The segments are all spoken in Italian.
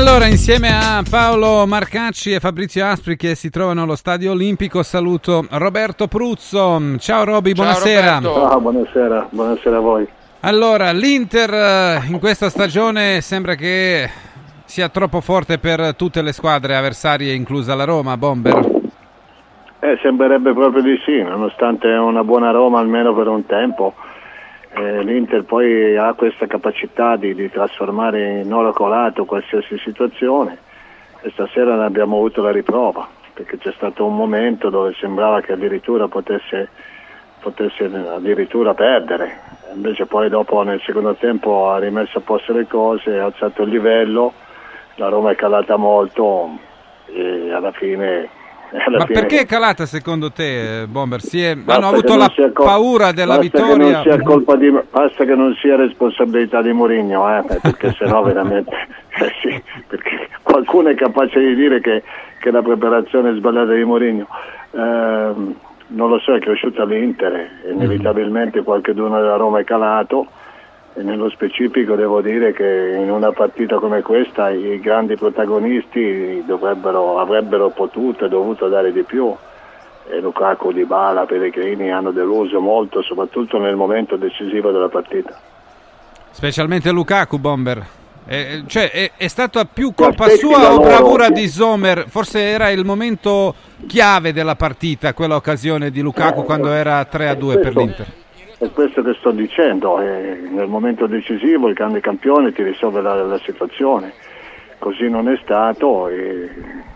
Allora, insieme a Paolo Marcacci e Fabrizio Aspri che si trovano allo Stadio Olimpico, saluto Roberto Pruzzo. Ciao Roby, buonasera. Roberto. Ah, buonasera, buonasera a voi. Allora, l'Inter eh, in questa stagione sembra che sia troppo forte per tutte le squadre avversarie, inclusa la Roma, Bomber. Eh, sembrerebbe proprio di sì, nonostante una buona Roma almeno per un tempo. Eh, L'Inter poi ha questa capacità di, di trasformare in oro colato qualsiasi situazione. E stasera ne abbiamo avuto la riprova, perché c'è stato un momento dove sembrava che addirittura potesse, potesse addirittura perdere, invece poi dopo nel secondo tempo ha rimesso a posto le cose, ha alzato il livello, la Roma è calata molto e alla fine... Ma fine- perché è calata secondo te, eh, Bomber? Si è- hanno avuto che la col- paura della basta Che vittoria? non sia colpa di, basta che non sia responsabilità di Mourinho, eh, perché sennò veramente eh sì, perché qualcuno è capace di dire che, che la preparazione è sbagliata di Mourinho. Ehm, non lo so, è cresciuta l'Inter, e inevitabilmente qualche della Roma è calato e nello specifico devo dire che in una partita come questa i grandi protagonisti dovrebbero, avrebbero potuto e dovuto dare di più e Lukaku, Dybala, Pellegrini hanno deluso molto, soprattutto nel momento decisivo della partita. Specialmente Lukaku, Bomber. Eh, cioè, è, è stata più colpa sua o loro? bravura di Sommer? Forse era il momento chiave della partita, quella occasione di Lukaku quando era 3 a 2 per l'Inter. È questo che sto dicendo, nel momento decisivo il grande campione ti risolve la, la situazione, così non è stato e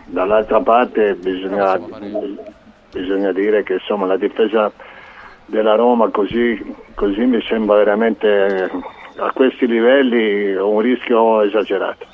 dall'altra parte bisogna, bisogna dire che insomma, la difesa della Roma così, così mi sembra veramente eh, a questi livelli un rischio esagerato.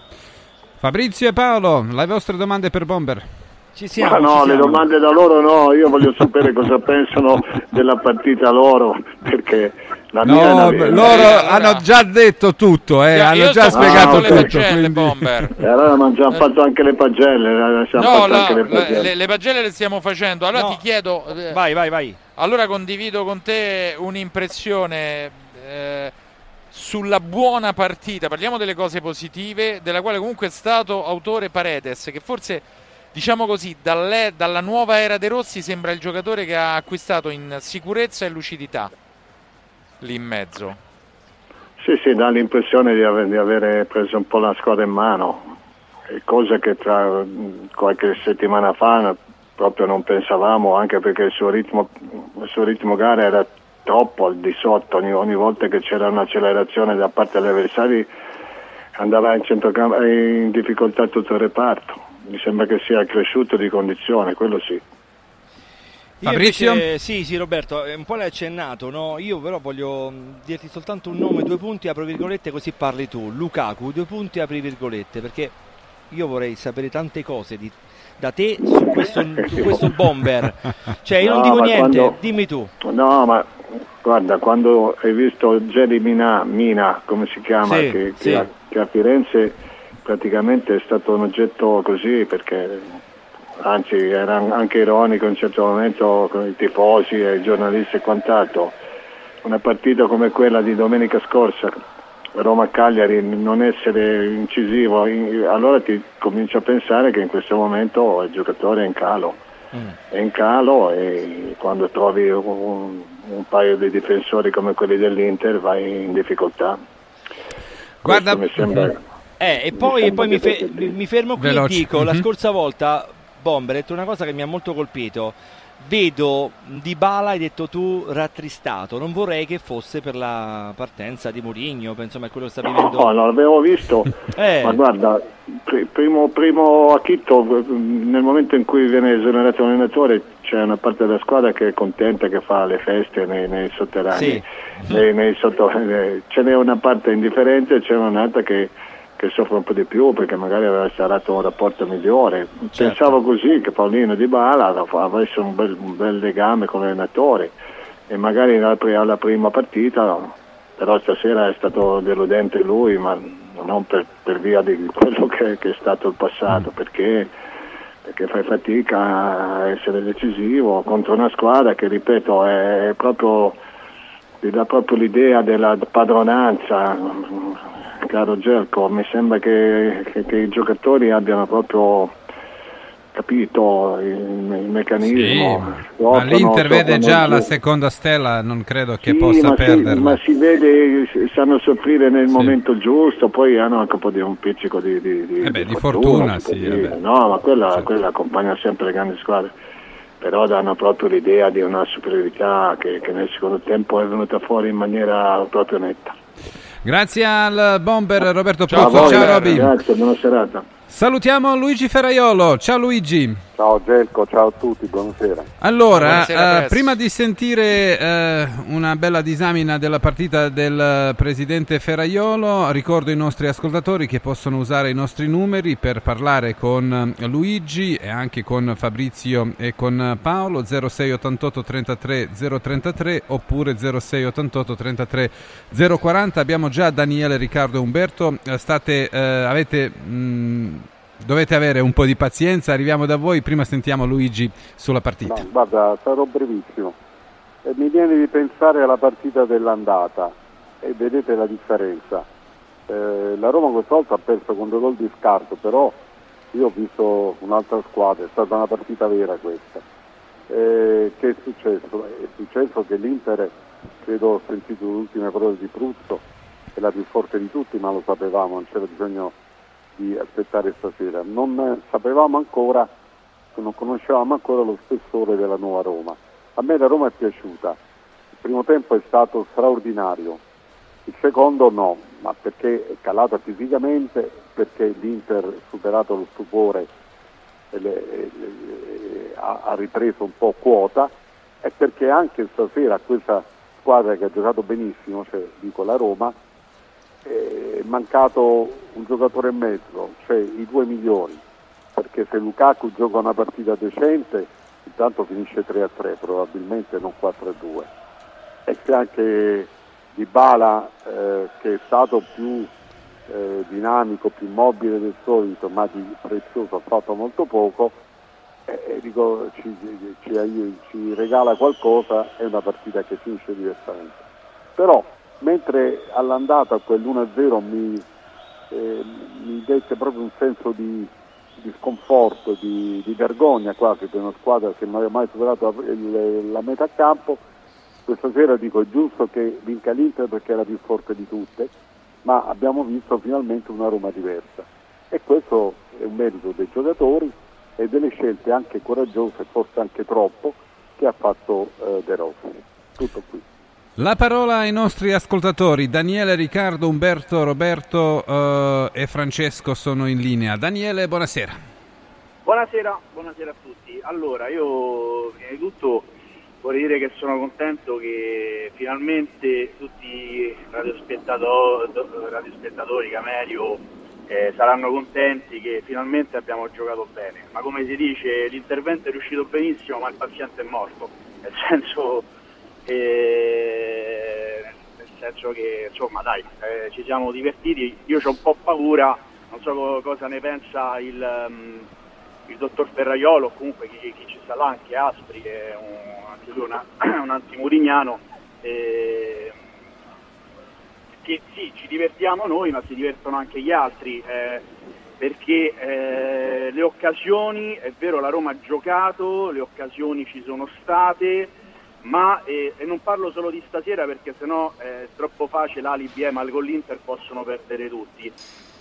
Fabrizio e Paolo, le vostre domande per Bomber. Ci siamo, Ma no, ci le siamo. domande da loro no, io voglio sapere cosa pensano della partita loro, perché la mia è No, una- loro Eh, allora- hanno già detto tutto, eh, Io- hanno io già sto spiegato facendo tutto. le pagelle, quindi- Bomber. E allora abbiamo già fatto anche le pagelle, eh, siamo No, la- anche le le, pagelle. le- le pagelle le stiamo facendo. Allora No. ti chiedo, eh, Vai, vai, vai. allora condivido con te un'impressione eh, sulla buona partita. Parliamo delle cose positive, della quale comunque è stato autore Paredes, che forse, diciamo così, dalla nuova era De Rossi sembra il giocatore che ha acquistato in sicurezza e lucidità lì in mezzo. Sì, sì, dà l'impressione di, ave- di avere preso un po' la squadra in mano, cosa che tra qualche settimana fa proprio non pensavamo, anche perché il suo ritmo, il suo ritmo gara era troppo al di sotto, ogni, ogni volta che c'era un'accelerazione da parte degli avversari andava in, in difficoltà tutto il reparto. Mi sembra che sia cresciuto di condizione, quello sì. Io Fabrizio? invece- sì, sì, Roberto, eh, un po' l'hai accennato, no? Io però voglio mh, dirti soltanto un nome, due punti, apro virgolette, così parli tu. Lukaku, due punti, apri virgolette, perché io vorrei sapere tante cose di- da te su questo, su questo bomber. Cioè, io non No, dico ma niente, quando- dimmi tu. No, ma guarda, quando hai visto Geri Mina, Mina come si chiama, Sì, che, sì. che a, che a Firenze praticamente è stato un oggetto così, perché anzi era anche ironico in un certo momento con i tifosi e i giornalisti e quant'altro. Una partita come quella di domenica scorsa, Roma-Cagliari, non essere incisivo, in- allora ti cominci a pensare che in questo momento il giocatore è in calo è in calo e quando trovi un, un paio di difensori come quelli dell'Inter vai in difficoltà. Guarda- mi sembra... Eh, e poi, Mi e poi mi, fe- mi fermo qui Veloce. e dico, la Mhm. scorsa volta Bomber ha detto una cosa che mi ha molto colpito. Vedo Di Bala, hai detto tu, rattristato. Non vorrei che fosse per la partenza di Mourinho, penso insomma è quello che sta vivendo. No, non l'avevo visto, Eh. ma guarda, pri- primo, primo acchitto, nel momento in cui viene esonerato l'allenatore c'è una parte della squadra che è contenta, che fa le feste nei, nei sotterranei, Sì. nei- nei sotto- eh, ce n'è una parte indifferente e c'è un'altra che, che soffre un po' di più perché magari aveva instaurato un rapporto migliore. Certo. Pensavo così che Paolino Di Bala avesse un bel, un bel legame con l'allenatore e magari alla, prima partita, però stasera è stato deludente lui, ma non per, per via di quello che, che, è stato il passato, mm. perché, perché fai fatica a essere decisivo contro una squadra che, ripeto, è proprio, ti dà proprio l'idea della padronanza caro Gerco, mi sembra che, che, che, i giocatori abbiano proprio capito il, il meccanismo. Sì, ma l'Inter vede già la seconda stella, non credo che sì, possa ma perderla. Si, ma si vede, sanno soffrire nel sì. momento giusto, poi hanno anche un po' di un pizzico di, di, di, eh beh, di fortuna. fortuna sì, no, ma quella, quella accompagna sempre le grandi squadre però danno proprio l'idea di una superiorità che, che, nel secondo tempo è venuta fuori in maniera proprio netta. Grazie al bomber Roberto Pozzo, ciao, ciao Roby. Grazie, buona serata. Salutiamo Luigi Ferraiolo, ciao Luigi. Ciao Gelco, ciao a tutti, buonasera. Allora, buonasera, eh, prima di sentire eh, una bella disamina della partita del presidente Ferraiolo, ricordo ai nostri ascoltatori che possono usare i nostri numeri per parlare con Luigi e anche con Fabrizio e con Paolo 0688 33 033 oppure 0688 33 040. Abbiamo già Daniele, Riccardo e Umberto. Eh, state, eh, avete mh, mm, Dovete avere un po' di pazienza, arriviamo da voi, prima sentiamo Luigi sulla partita. No, guarda, sarò brevissimo. Eh, mi viene di pensare alla partita dell'andata e vedete la differenza. Eh, la Roma questa volta ha perso con due gol di scarto, però io ho visto un'altra squadra, è stata una partita vera questa. Eh, che è successo? È successo che l'Inter, credo ho sentito le ultime parole di Pruzzo, è la più forte di tutti, ma lo sapevamo, non c'era bisogno di aspettare stasera. Non sapevamo ancora, non conoscevamo ancora lo spessore della nuova Roma. A me la Roma è piaciuta, il primo tempo è stato straordinario, il secondo no, ma perché è calata fisicamente, perché l'Inter superato lo stupore le, e le, ha, ha ripreso un po' quota e perché anche stasera questa squadra che ha giocato benissimo, cioè dico la Roma, mancato un giocatore e mezzo, cioè i due migliori, perché se Lukaku gioca una partita decente intanto finisce 3-3, probabilmente non 4-2. E se anche Di Bala eh, che è stato più eh, dinamico, più mobile del solito, ma di prezioso ha fatto molto poco, eh, dico, ci, ci, ci regala qualcosa, è una partita che finisce diversamente. Però mentre all'andata quell'1-0 mi, eh, mi dette proprio un senso di, di sconforto, di, di, vergogna quasi per una squadra che non aveva mai superato la, la metà campo. Questa sera dico è giusto che vinca l'Inter perché è la più forte di tutte, ma abbiamo visto finalmente una Roma diversa e questo è un merito dei giocatori e delle scelte anche coraggiose, forse anche troppo, che ha fatto eh, De Rossi. Tutto qui. La parola ai nostri ascoltatori. Daniele, Riccardo, Umberto, Roberto uh, e Francesco sono in linea. Daniele, buonasera. Buonasera, buonasera a tutti. Allora, io prima di tutto vorrei dire che sono contento che finalmente tutti i radiospettatori, radiospettatori Camerio, eh, saranno contenti che finalmente abbiamo giocato bene. Ma come si dice, l'intervento è riuscito benissimo, ma il paziente è morto. Nel senso e, nel senso che insomma dai, eh, ci siamo divertiti, io ho un po' paura, non so cosa ne pensa il, um, il dottor Ferraiolo comunque chi, chi, ci sta là, anche Aspri che è un, anche lui una, un antimurignano. Eh, che sì, ci divertiamo noi, ma si divertono anche gli altri. Eh, perché eh, le occasioni, è vero la Roma ha giocato, le occasioni ci sono state, ma eh, e non parlo solo di stasera perché sennò eh, è troppo facile alibi, eh, ma con l'Inter possono perdere tutti.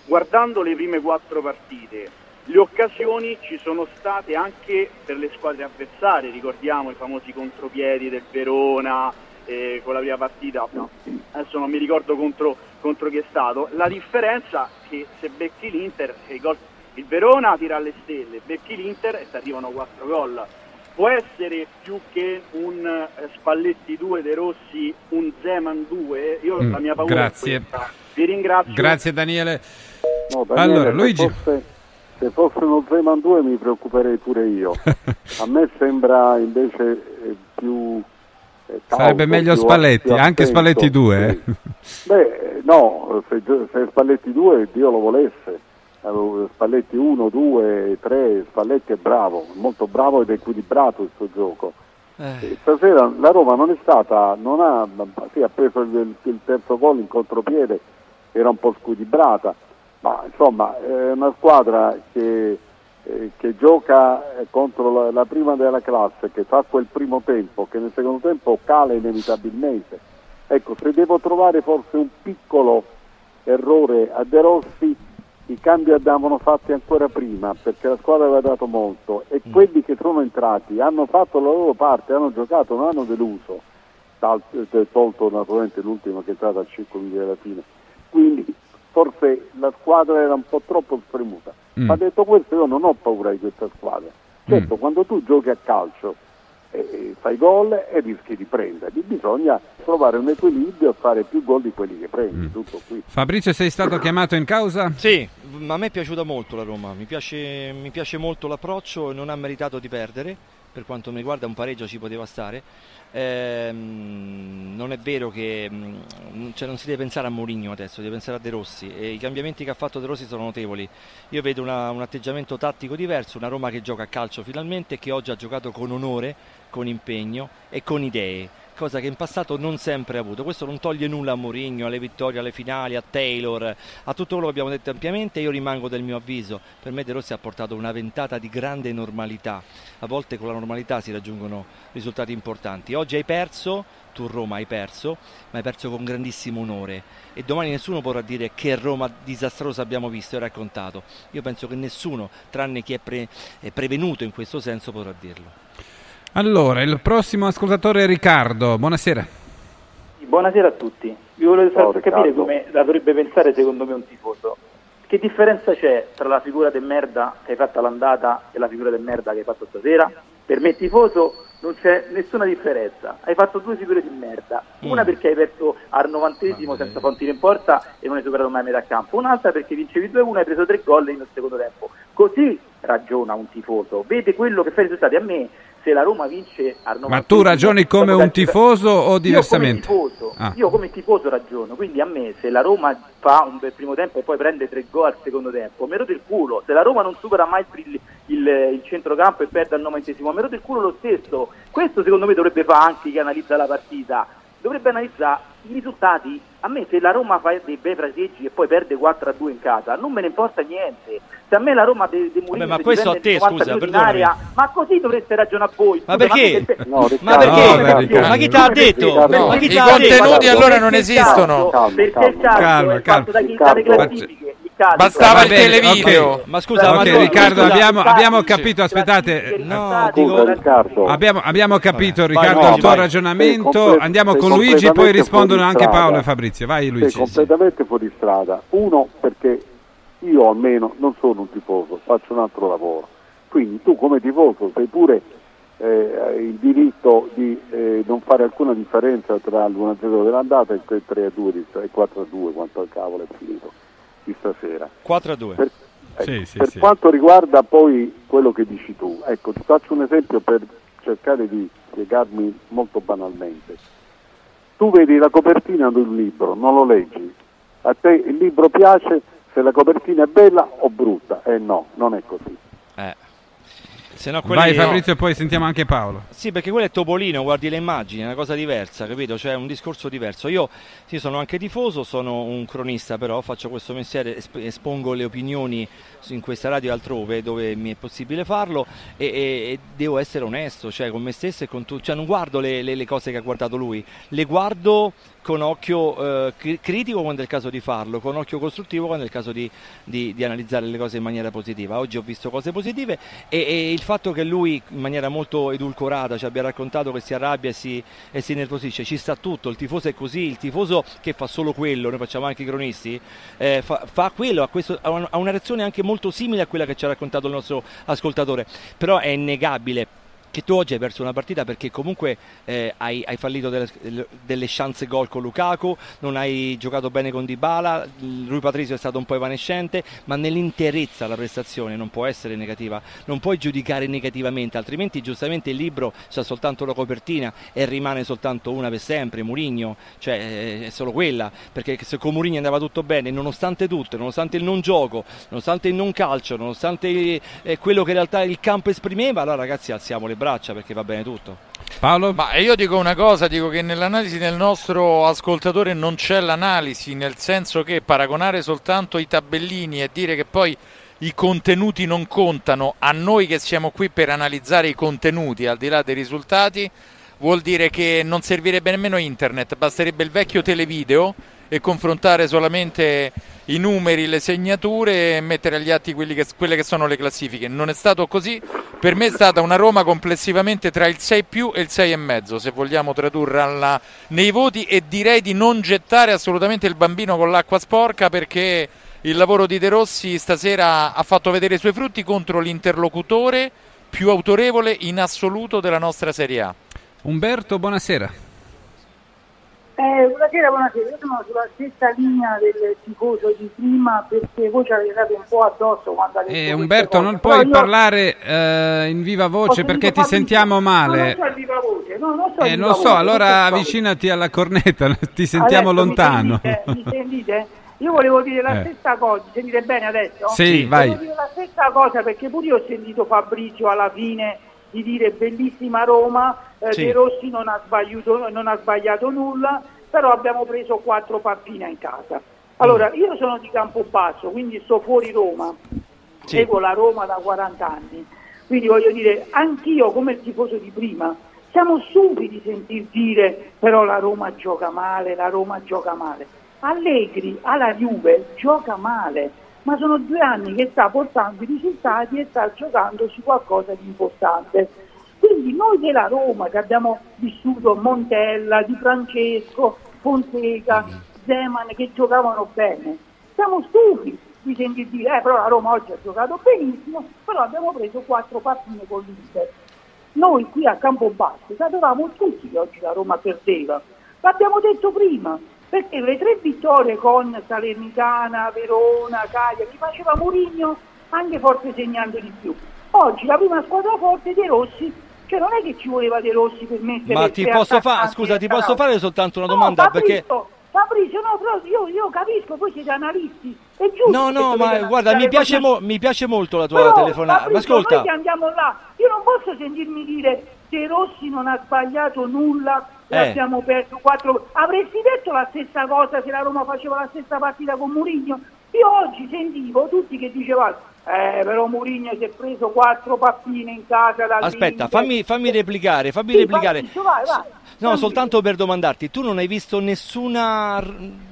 Guardando le prime quattro partite, le occasioni ci sono state anche per le squadre avversarie, ricordiamo i famosi contropiedi del Verona eh, con la prima partita, no, adesso non mi ricordo contro, contro chi è stato, la differenza è che se becchi l'Inter, il Verona tira alle stelle, becchi l'Inter e ti arrivano quattro gol può essere più che un eh, Spalletti 2 De Rossi, un Zeman 2? Io mm, la mia paura grazie. Vi ringrazio. Grazie Daniele. No, Daniele, Allora, se Luigi. fosse- se fosse uno Zeman 2 mi preoccuperei pure io. A me sembra invece eh, più... eh, Sarebbe meglio più- Spalletti, anche Spalletti 2. sì. Beh, no, se, se Spalletti 2 Dio lo volesse. Spalletti 1, 2, 3, Spalletti è bravo, molto bravo ed equilibrato il suo gioco. Eh, Stasera la Roma non è stata, non ha, sì, ha preso il, il terzo gol in contropiede, era un po' squilibrata, ma insomma è una squadra che, eh, che gioca eh, contro la, la prima della classe, che fa quel primo tempo, che nel secondo tempo cala inevitabilmente. Ecco, se devo trovare forse un piccolo errore a De Rossi, i cambi andavano fatti ancora prima perché la squadra aveva dato molto e quelli che sono entrati hanno fatto la loro parte, hanno giocato, non hanno deluso, tal- eh, tolto naturalmente l'ultimo che è entrato a 5 minuti alla fine. Quindi forse la squadra era un po' troppo spremuta. Mm. Ma detto questo io non ho paura di questa squadra. Certo, quando tu giochi a calcio e, e fai gol e rischi di prenderli, bisogna trovare un equilibrio e fare più gol di quelli che prendi, tutto qui. Fabrizio, sei stato chiamato in causa? Sì, ma a me è piaciuta molto la Roma, mi piace, mi piace molto l'approccio, non ha meritato di perdere, per quanto mi riguarda un pareggio ci poteva stare. Ehm, non è vero che mm, cioè non si deve pensare a Mourinho adesso, si deve pensare a De Rossi e i cambiamenti che ha fatto De Rossi sono notevoli. Io vedo una- un atteggiamento tattico diverso, una Roma che gioca a calcio finalmente e che oggi ha giocato con onore, con impegno e con idee cosa che in passato non sempre ha avuto. Questo non toglie nulla a Mourinho, alle vittorie, alle finali, a Taylor, a tutto quello che abbiamo detto ampiamente. Io rimango del mio avviso. Per me De Rossi ha portato una ventata di grande normalità. A volte con la normalità si raggiungono risultati importanti. Oggi hai perso, tu Roma hai perso, ma hai perso con grandissimo onore. E domani nessuno potrà dire che Roma disastrosa abbiamo visto e raccontato. Io penso che nessuno, tranne chi è, pre- è prevenuto in questo senso, potrà dirlo. Allora, il prossimo ascoltatore è Riccardo. Buonasera. Buonasera a tutti. Vi volevo far Ciao, capire Riccardo. come la dovrebbe pensare secondo me un tifoso. Che differenza c'è tra la figura del merda che hai fatto all'andata e la figura del merda che hai fatto stasera? Per me tifoso non c'è nessuna differenza. Hai fatto due figure di merda. Una Mm. perché hai perso al novantesimo senza tiro in porta e non hai superato mai metà campo. Un'altra perché vincevi 2-1 e hai preso tre gol nel secondo tempo. Così ragiona un tifoso. Vede quello che fa i risultati. A me se la Roma vince al 90 Ma tu ragioni come un tifoso o diversamente? Io come tifoso, Ah. io come tifoso ragiono, quindi a me se la Roma fa un bel primo tempo e poi prende tre gol al secondo tempo, mi rode il culo, se la Roma non supera mai il, il, il centrocampo e perde al novantesimo, mi rode il culo lo stesso, questo secondo me dovrebbe fare anche chi analizza la partita, dovrebbe analizzare i risultati, a me se la Roma fa dei bei fraseggi e poi perde 4 a 2 in casa, non me ne importa niente, se a me la Roma de, de Mourinho ma si questo a te, il 90 scusa, aria, ma così dovreste ragionare voi. Ma perché? No, Ma perché? no. Ma chi te l'ha detto? Ma chi I contenuti allora non esistono. calcio- Perché il calcio Calma, è calma. fatto da chi classifiche. Il calcio- Bastava Va il televideo. ok. Ma scusa, ma ok, tu- Riccardo, scusa, abbiamo, abbiamo capito, aspettate. No, dico- Scusa Riccardo, Abbiamo, abbiamo capito, Vai, Riccardo, vai, il tuo vai. ragionamento. Sei comple- Andiamo sei con Luigi, poi rispondono anche. Paolo e Fabrizio. Vai, sei Luigi. completamente fuori strada. Uno perché io almeno non sono un tifoso, faccio un altro lavoro. Quindi tu come tifoso sei pure eh, il diritto di eh, non fare alcuna differenza tra l'1-0 dell'andata e il 3-2 di sta- e 4-2 quanto al cavolo è finito di stasera. 4 a 2. Per, ecco, Sì, sì, per sì. quanto riguarda poi quello che dici tu, ecco, ti faccio un esempio per cercare di spiegarmi molto banalmente. Tu vedi la copertina di un libro, non lo leggi. A te il libro piace se la copertina è bella o brutta? Eh no, non è così. Se no quelli... Vai, Fabrizio, e poi sentiamo anche Paolo. Sì, perché quello è Topolino, guardi le immagini, è una cosa diversa, capito? Cioè è un discorso diverso. Io sì, sono anche tifoso, sono un cronista, però faccio questo mestiere, esp- espongo le opinioni in questa radio e altrove dove mi è possibile farlo e, e- e devo essere onesto, cioè con me stesso e con tutti. Cioè non guardo le, le- le cose che ha guardato lui, le guardo con occhio eh, cri- critico quando è il caso di farlo, con occhio costruttivo quando è il caso di, di- di analizzare le cose in maniera positiva. Oggi ho visto cose positive e, e il fatto che lui in maniera molto edulcorata ci abbia raccontato che si arrabbia e si, e si nervosisce, ci sta tutto, il tifoso è così, il tifoso che fa solo quello, noi facciamo anche i cronisti, eh, fa, fa quello, ha, questo- ha un- ha una reazione anche molto simile a quella che ci ha raccontato il nostro ascoltatore, però è innegabile che tu oggi hai perso una partita perché comunque eh, hai, hai, fallito delle, delle, chance gol con Lukaku, non hai giocato bene con Dybala, lui Patrizio è stato un po' evanescente, ma nell'interezza la prestazione non può essere negativa, non puoi giudicare negativamente, altrimenti giustamente il libro c'ha soltanto la copertina e rimane soltanto una per sempre, Murigno, cioè eh, è solo quella, perché se con Murigno andava tutto bene, nonostante tutto, nonostante il non gioco, nonostante il non calcio, nonostante eh, quello che in realtà il campo esprimeva, allora ragazzi alziamo le braccia perché va bene tutto. Paolo? Ma io dico una cosa, dico che nell'analisi del nostro ascoltatore non c'è l'analisi, nel senso che paragonare soltanto i tabellini e dire che poi i contenuti non contano, a noi che siamo qui per analizzare i contenuti al di là dei risultati, vuol dire che non servirebbe nemmeno internet, basterebbe il vecchio televideo e confrontare solamente i numeri, le segnature e mettere agli atti che, quelle che sono le classifiche. Non è stato così, per me è stata una Roma complessivamente tra il 6 più e il 6,5 se vogliamo tradurre alla, nei voti e direi di non gettare assolutamente il bambino con l'acqua sporca perché il lavoro di De Rossi stasera ha fatto vedere i suoi frutti contro l'interlocutore più autorevole in assoluto della nostra Serie A. Umberto, buonasera. Eh, buonasera, buonasera. Io sono sulla stessa linea del tifoso di prima perché voi ci avete dato un po' addosso quando avete eh, Umberto, non puoi io... parlare eh, in viva voce perché ti sentiamo male. No, non so viva voce, no, non so eh, non so, allora avvicinati alla cornetta, ti sentiamo adesso lontano. Mi sentite? mi sentite? Io volevo dire la eh. stessa cosa, sentite bene adesso? Sì, vai. Volevo dire la stessa cosa perché pure io ho sentito Fabrizio alla fine di dire bellissima Roma, eh, sì. De Rossi non ha, non ha, sbagliato nulla, però abbiamo preso quattro pappine in casa. Allora, mm. io sono di Campobasso, quindi sto fuori Roma, sì. seguo la Roma da 40 anni, quindi voglio dire, anch'io come il tifoso di prima, siamo stupidi di sentir dire però la Roma gioca male, la Roma gioca male. Allegri alla Juve gioca male, ma sono due anni che sta portando i risultati e sta giocando su qualcosa di importante. Quindi noi della Roma che abbiamo vissuto Montella, Di Francesco, Fonseca, Zeman che giocavano bene, siamo stufi di sentir dire eh, però la Roma oggi ha giocato benissimo, però abbiamo preso quattro partite con l'Inter. Noi qui a Campobasso sapevamo tutti che oggi la Roma perdeva, l'abbiamo detto prima, perché le tre vittorie con Salernitana, Verona, Cagliari, li faceva Mourinho anche forse segnando di più. Oggi la prima squadra forte dei Rossi, cioè non è che ci voleva dei Rossi per mettere Ma ti posso, fa- scusa, ti posso fare soltanto una domanda? No, perché... Fabrizio, no, però io, io, capisco, voi siete analisti, è giusto. No, no, ma guarda, mi piace, mo- mi piace, molto la tua telefonata. Ma ascolta. Andiamo là, io non posso sentirmi dire che Rossi non ha sbagliato nulla eh. abbiamo perso quattro. Avresti detto la stessa cosa se la Roma faceva la stessa partita con Murigno? Io oggi sentivo tutti che dicevano eh, però Mourinho si è preso quattro pappine in casa Aspetta, fammi, fammi, replicare, fammi sì, replicare. Vai, vai, no, soltanto per domandarti, tu non hai visto nessuna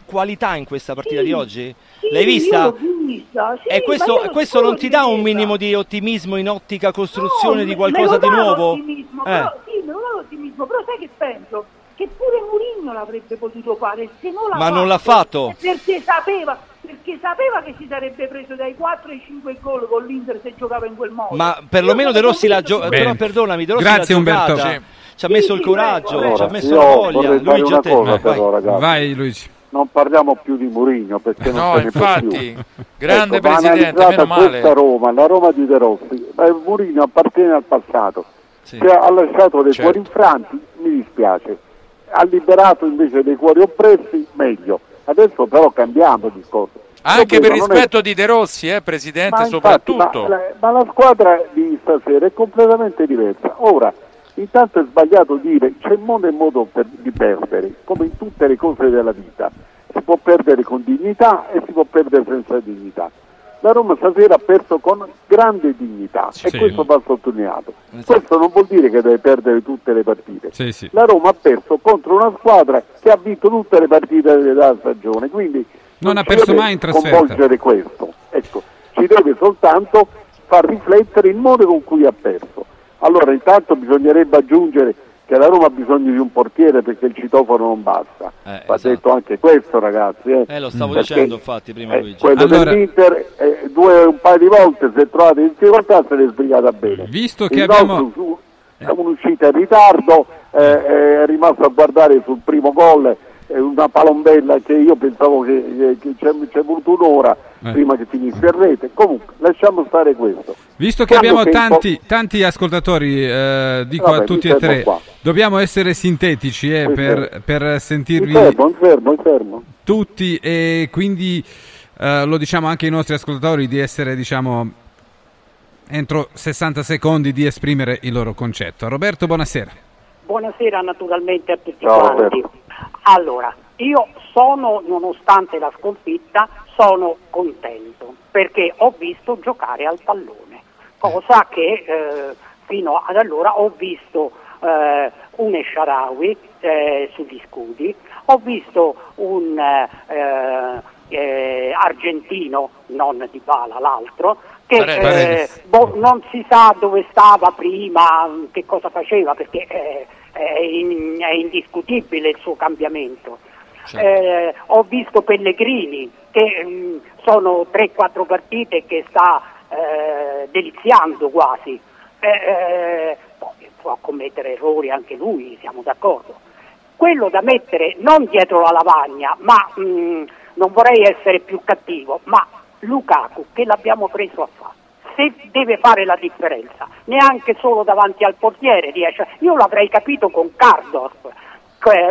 qualità in questa partita sì, di oggi? Sì, L'hai vista? vista e questo, questo non ti dà un minimo di ottimismo in ottica costruzione no, di qualcosa di nuovo? Ottimismo, eh. però, sì, me lo dà l'ottimismo, però sai che penso? Che pure Mourinho l'avrebbe potuto fare, se non l'ha Ma fatto, non l'ha fatto? Perché sapeva, perché sapeva che si sarebbe preso dai 4 ai 5 gol con l'Inter se giocava in quel modo. Ma perlomeno De Rossi l'ha giocato. Però perdonami, De Rossi Grazie l'ha Umberto. Giocata, ci ha messo il coraggio, allora, ci ha messo la voglia. Luigi, a te. Cosa, però, vai. vai Luigi. Non parliamo più di Murigno perché non no, ne infatti, più. grande ecco, presidente, meno male. questa Roma, la Roma di De Rossi, Murigno appartiene al passato. Sì. Se ha lasciato dei certo. cuori infranti, mi dispiace. Ha liberato invece dei cuori oppressi, meglio. Adesso però cambiamo discorso. Anche per rispetto è... di De Rossi, eh, Presidente, ma soprattutto. Infatti, ma, ma, la squadra di stasera è completamente diversa. Ora, intanto è sbagliato dire c'è modo e modo per, di perdere, come in tutte le cose della vita. Si può perdere con dignità e si può perdere senza dignità. La Roma stasera ha perso con grande dignità sì. e questo va sottolineato. Esatto. Questo non vuol dire che deve perdere tutte le partite. Sì, sì. La Roma ha perso contro una squadra che ha vinto tutte le partite della stagione, quindi non, non ha perso mai in trasferta. Sconvolgere questo, ecco, ci deve soltanto far riflettere il modo con cui ha perso. Allora intanto bisognerebbe aggiungere che la Roma ha bisogno di un portiere perché il citofono non basta. Eh, Va esatto. detto anche questo ragazzi. Eh, eh lo stavo perché, dicendo infatti prima eh, Luigi. Quello allora... dell'Inter eh, due, un paio di volte si è trovato in difficoltà se l'è sbrigata bene. Visto che il abbiamo... Su, siamo usciti in ritardo, eh, è rimasto a guardare sul primo gol una palombella che io pensavo che, che c'è, c'è voluto un'ora eh. prima che finisse il rete. Comunque, lasciamo stare questo. Visto che Quando abbiamo tanti, tanti, ascoltatori, eh, dico Vabbè, a tutti e tre, qua. dobbiamo essere sintetici eh, per, per, sentirvi mi fermo, mi fermo, mi fermo. tutti e quindi eh, lo diciamo anche ai nostri ascoltatori di essere, diciamo, entro 60 secondi di esprimere il loro concetto. Roberto, buonasera. Buonasera naturalmente a tutti Ciao, quanti. Roberto. Allora, io sono, nonostante la sconfitta, sono contento perché ho visto giocare al pallone, cosa che eh, fino ad allora ho visto eh, un Esharawi eh, sugli scudi, ho visto un eh, eh, argentino, non di Bala l'altro, che eh, boh, non si sa dove stava prima, che cosa faceva, perché è, in, è indiscutibile il suo cambiamento. Certo. Eh, ho visto Pellegrini che mh, mm, sono 3-4 partite che sta eh, deliziando quasi. Eh, eh, può commettere errori anche lui, siamo d'accordo. Quello da mettere non dietro la lavagna, ma mh, mm, non vorrei essere più cattivo, ma Lukaku che l'abbiamo preso a fare se deve fare la differenza, neanche solo davanti al portiere riesce. Io l'avrei capito con Cardorf,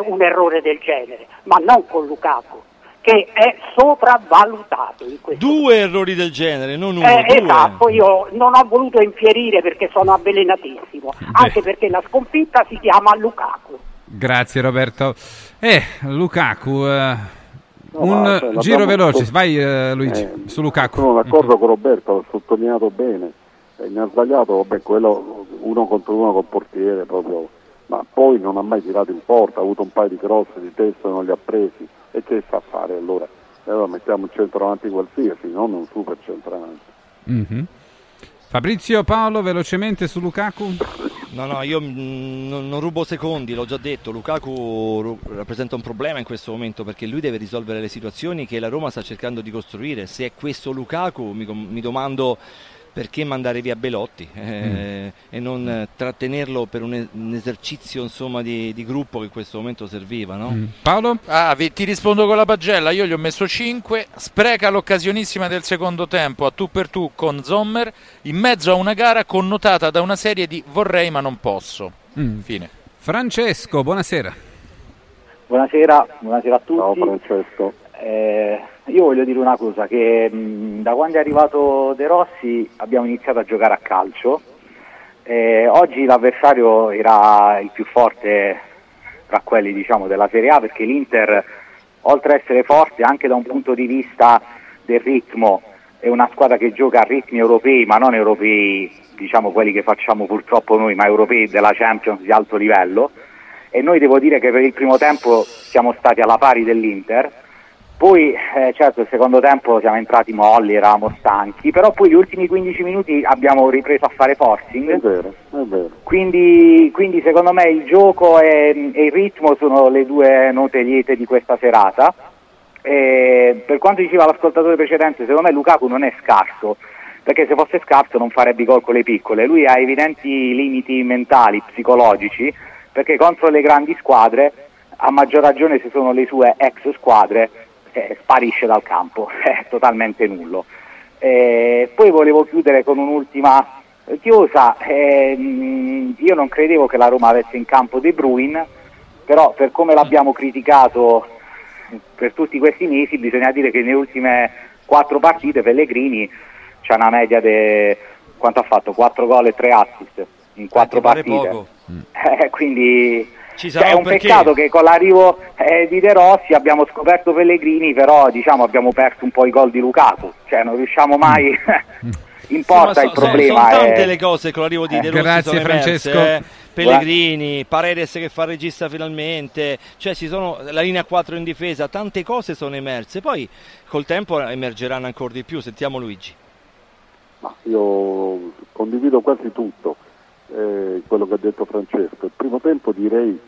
un errore del genere, ma non con Lukaku che è sopravvalutato. due errori del genere, non uno. Eh, esatto, io non ho voluto infierire perché sono avvelenatissimo, Beh. anche perché la sconfitta si chiama Lukaku. Grazie Roberto. Eh, Lukaku, eh, un cioè, giro veloce, so... vai eh, Luigi, eh, su Lukaku. Sono d'accordo mm-hmm. con Roberto, l'ho sottolineato bene, eh, ne ha sbagliato, vabbè, quello uno contro uno col portiere proprio, ma poi non ha mai tirato in porta, ha avuto un paio di cross di testa non li ha presi, e che sa fare allora? Allora mettiamo un centravanti qualsiasi, non un super centravanti. Mm-hmm. Fabrizio Paolo, velocemente su Lukaku. No, no, io mm, non, rubo secondi, l'ho già detto, Lukaku rappresenta un problema in questo momento perché lui deve risolvere le situazioni che la Roma sta cercando di costruire. Se è questo Lukaku, mi domando perché mandare via Belotti eh, mm. e non mm. trattenerlo per un, un esercizio insomma, di, di, gruppo che in questo momento serviva. No? Mm. Paolo? Ah, vi, ti rispondo con la pagella, io gli ho messo 5, spreca l'occasionissima del secondo tempo a tu per tu con Sommer in mezzo a una gara connotata da una serie di vorrei ma non posso. Mm. Fine. Francesco, buonasera. Buonasera, buonasera a tutti. Ciao Francesco. Eh, io voglio dire una cosa, che mh, da quando è arrivato De Rossi abbiamo iniziato a giocare a calcio, eh, oggi l'avversario era il più forte tra quelli diciamo, della Serie A perché l'Inter, oltre ad essere forte anche da un punto di vista del ritmo, è una squadra che gioca a ritmi europei, ma non europei diciamo quelli che facciamo purtroppo noi, ma europei della Champions di alto livello. E noi devo dire che per il primo tempo siamo stati alla pari dell'Inter poi eh, certo il secondo tempo siamo entrati molli, eravamo stanchi, però poi gli ultimi 15 minuti abbiamo ripreso a fare forcing. È vero, è vero. Quindi, quindi secondo me il gioco e, e, il ritmo sono le due note liete di questa serata. E per quanto diceva l'ascoltatore precedente, secondo me Lukaku non è scarso, perché se fosse scarso non farebbe gol con le piccole. Lui ha evidenti limiti mentali, psicologici, perché contro le grandi squadre, a maggior ragione se sono le sue ex squadre, eh, sparisce dal campo, è totalmente nullo. Eh, poi volevo chiudere con un'ultima chiosa, eh, io non credevo che la Roma avesse in campo De Bruyne, però per come l'abbiamo criticato per tutti questi mesi bisogna dire che nelle ultime quattro partite Pellegrini c'è una media di quanto ha fatto? 4 gol e 3 assist in quattro partite. Eh, quindi cioè, è un perché... peccato che con l'arrivo eh, di De Rossi abbiamo scoperto Pellegrini, però diciamo, abbiamo perso un po' i gol di Lukaku, cioè non riusciamo mai... importa sì, so, il problema. Sono tante è... le cose con l'arrivo di De Rossi. Grazie Francesco. Emerse, eh. Pellegrini, Paredes che fa regista finalmente, cioè ci sono la linea 4 in difesa, tante cose sono emerse, poi col tempo emergeranno ancora di più, sentiamo Luigi. Ma io condivido quasi tutto eh, quello che ha detto Francesco. Il primo tempo direi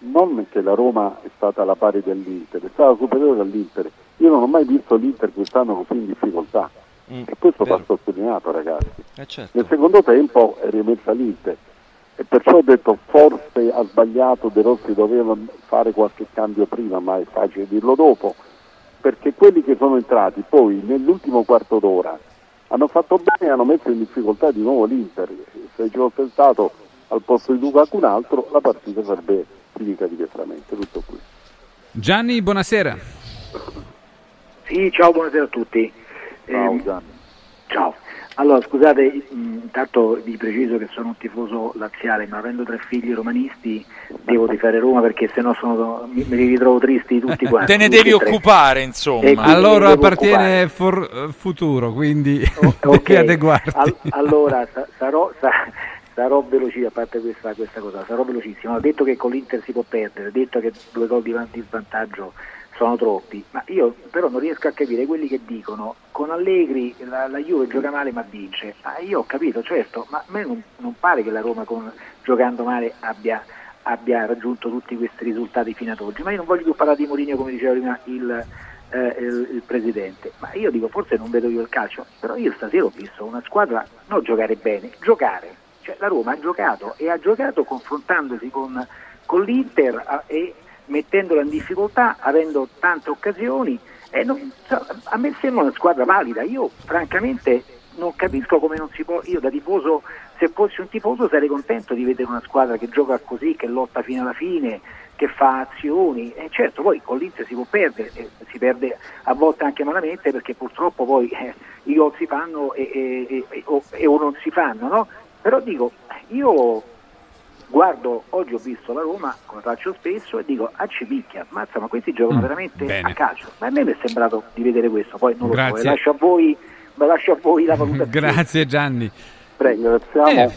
non che la Roma è stata alla pari dell'Inter, è stata superiore all'Inter. Io non ho mai visto l'Inter quest'anno così in difficoltà. Mm, e questo va sottolineato ragazzi. Eh certo. Nel secondo tempo è rimessa l'Inter. e perciò ho detto forse ha sbagliato De Rossi doveva fare qualche cambio prima ma è facile dirlo dopo perché quelli che sono entrati poi nell'ultimo quarto d'ora hanno fatto bene e hanno messo in difficoltà di nuovo l'Inter. Se ci fosse stato al posto di Lukaku un altro la partita sarebbe finita diversamente. Tutto qui. Gianni buonasera. Sì ciao buonasera a tutti. Ciao Eh, Gianni. ciao allora, scusate, intanto vi preciso che sono un tifoso laziale, ma avendo tre figli romanisti devo tifare Roma perché sennò sono, mi, me li ritrovo tristi tutti quanti. Te ne devi tre. occupare, E insomma. quindi a loro mi devo appartiene for- eh, futuro quindi Ok, devi adeguarti al- allora sa- sarò, sa- sarò velocissimo, a parte questa, questa cosa, sarò velocissimo. Ho detto che con l'Inter si può perdere, ho detto che due gol di van- di svantaggio sono troppi, ma io però non riesco a capire quelli che dicono con Allegri la, la Juve gioca male ma vince. Ah, io ho capito, certo, ma a me non, non pare che la Roma con- giocando male abbia, abbia raggiunto tutti questi risultati fino ad oggi. Ma io non voglio più parlare di Mourinho come diceva prima il, eh, il, il presidente, ma io dico forse non vedo io il calcio, però io stasera ho visto una squadra non giocare bene, giocare. Cioè, la Roma ha giocato e ha giocato confrontandosi con, con l'Inter a- e mettendola in difficoltà, avendo tante occasioni. Non- a me sembra una squadra valida. Io francamente non capisco come non si può. Io da tifoso, se fossi un tifoso, sarei contento di vedere una squadra che gioca così, che lotta fino alla fine, che fa azioni. E certo, poi con l'Inter si può perdere, e si perde a volte anche malamente perché purtroppo poi eh, i gol si fanno e- e- e- o, e o non si fanno, no? Però dico, io guardo, oggi ho visto la Roma, come faccio spesso, e dico, ah ci picchia, mazza, ma questi giocano Mm, veramente bene. a calcio. Ma a me mi è sembrato di vedere questo, poi non lo so, Grazie. e lascio a voi, ma lascio a voi la valutazione. grazie Gianni ringraziamo Eh.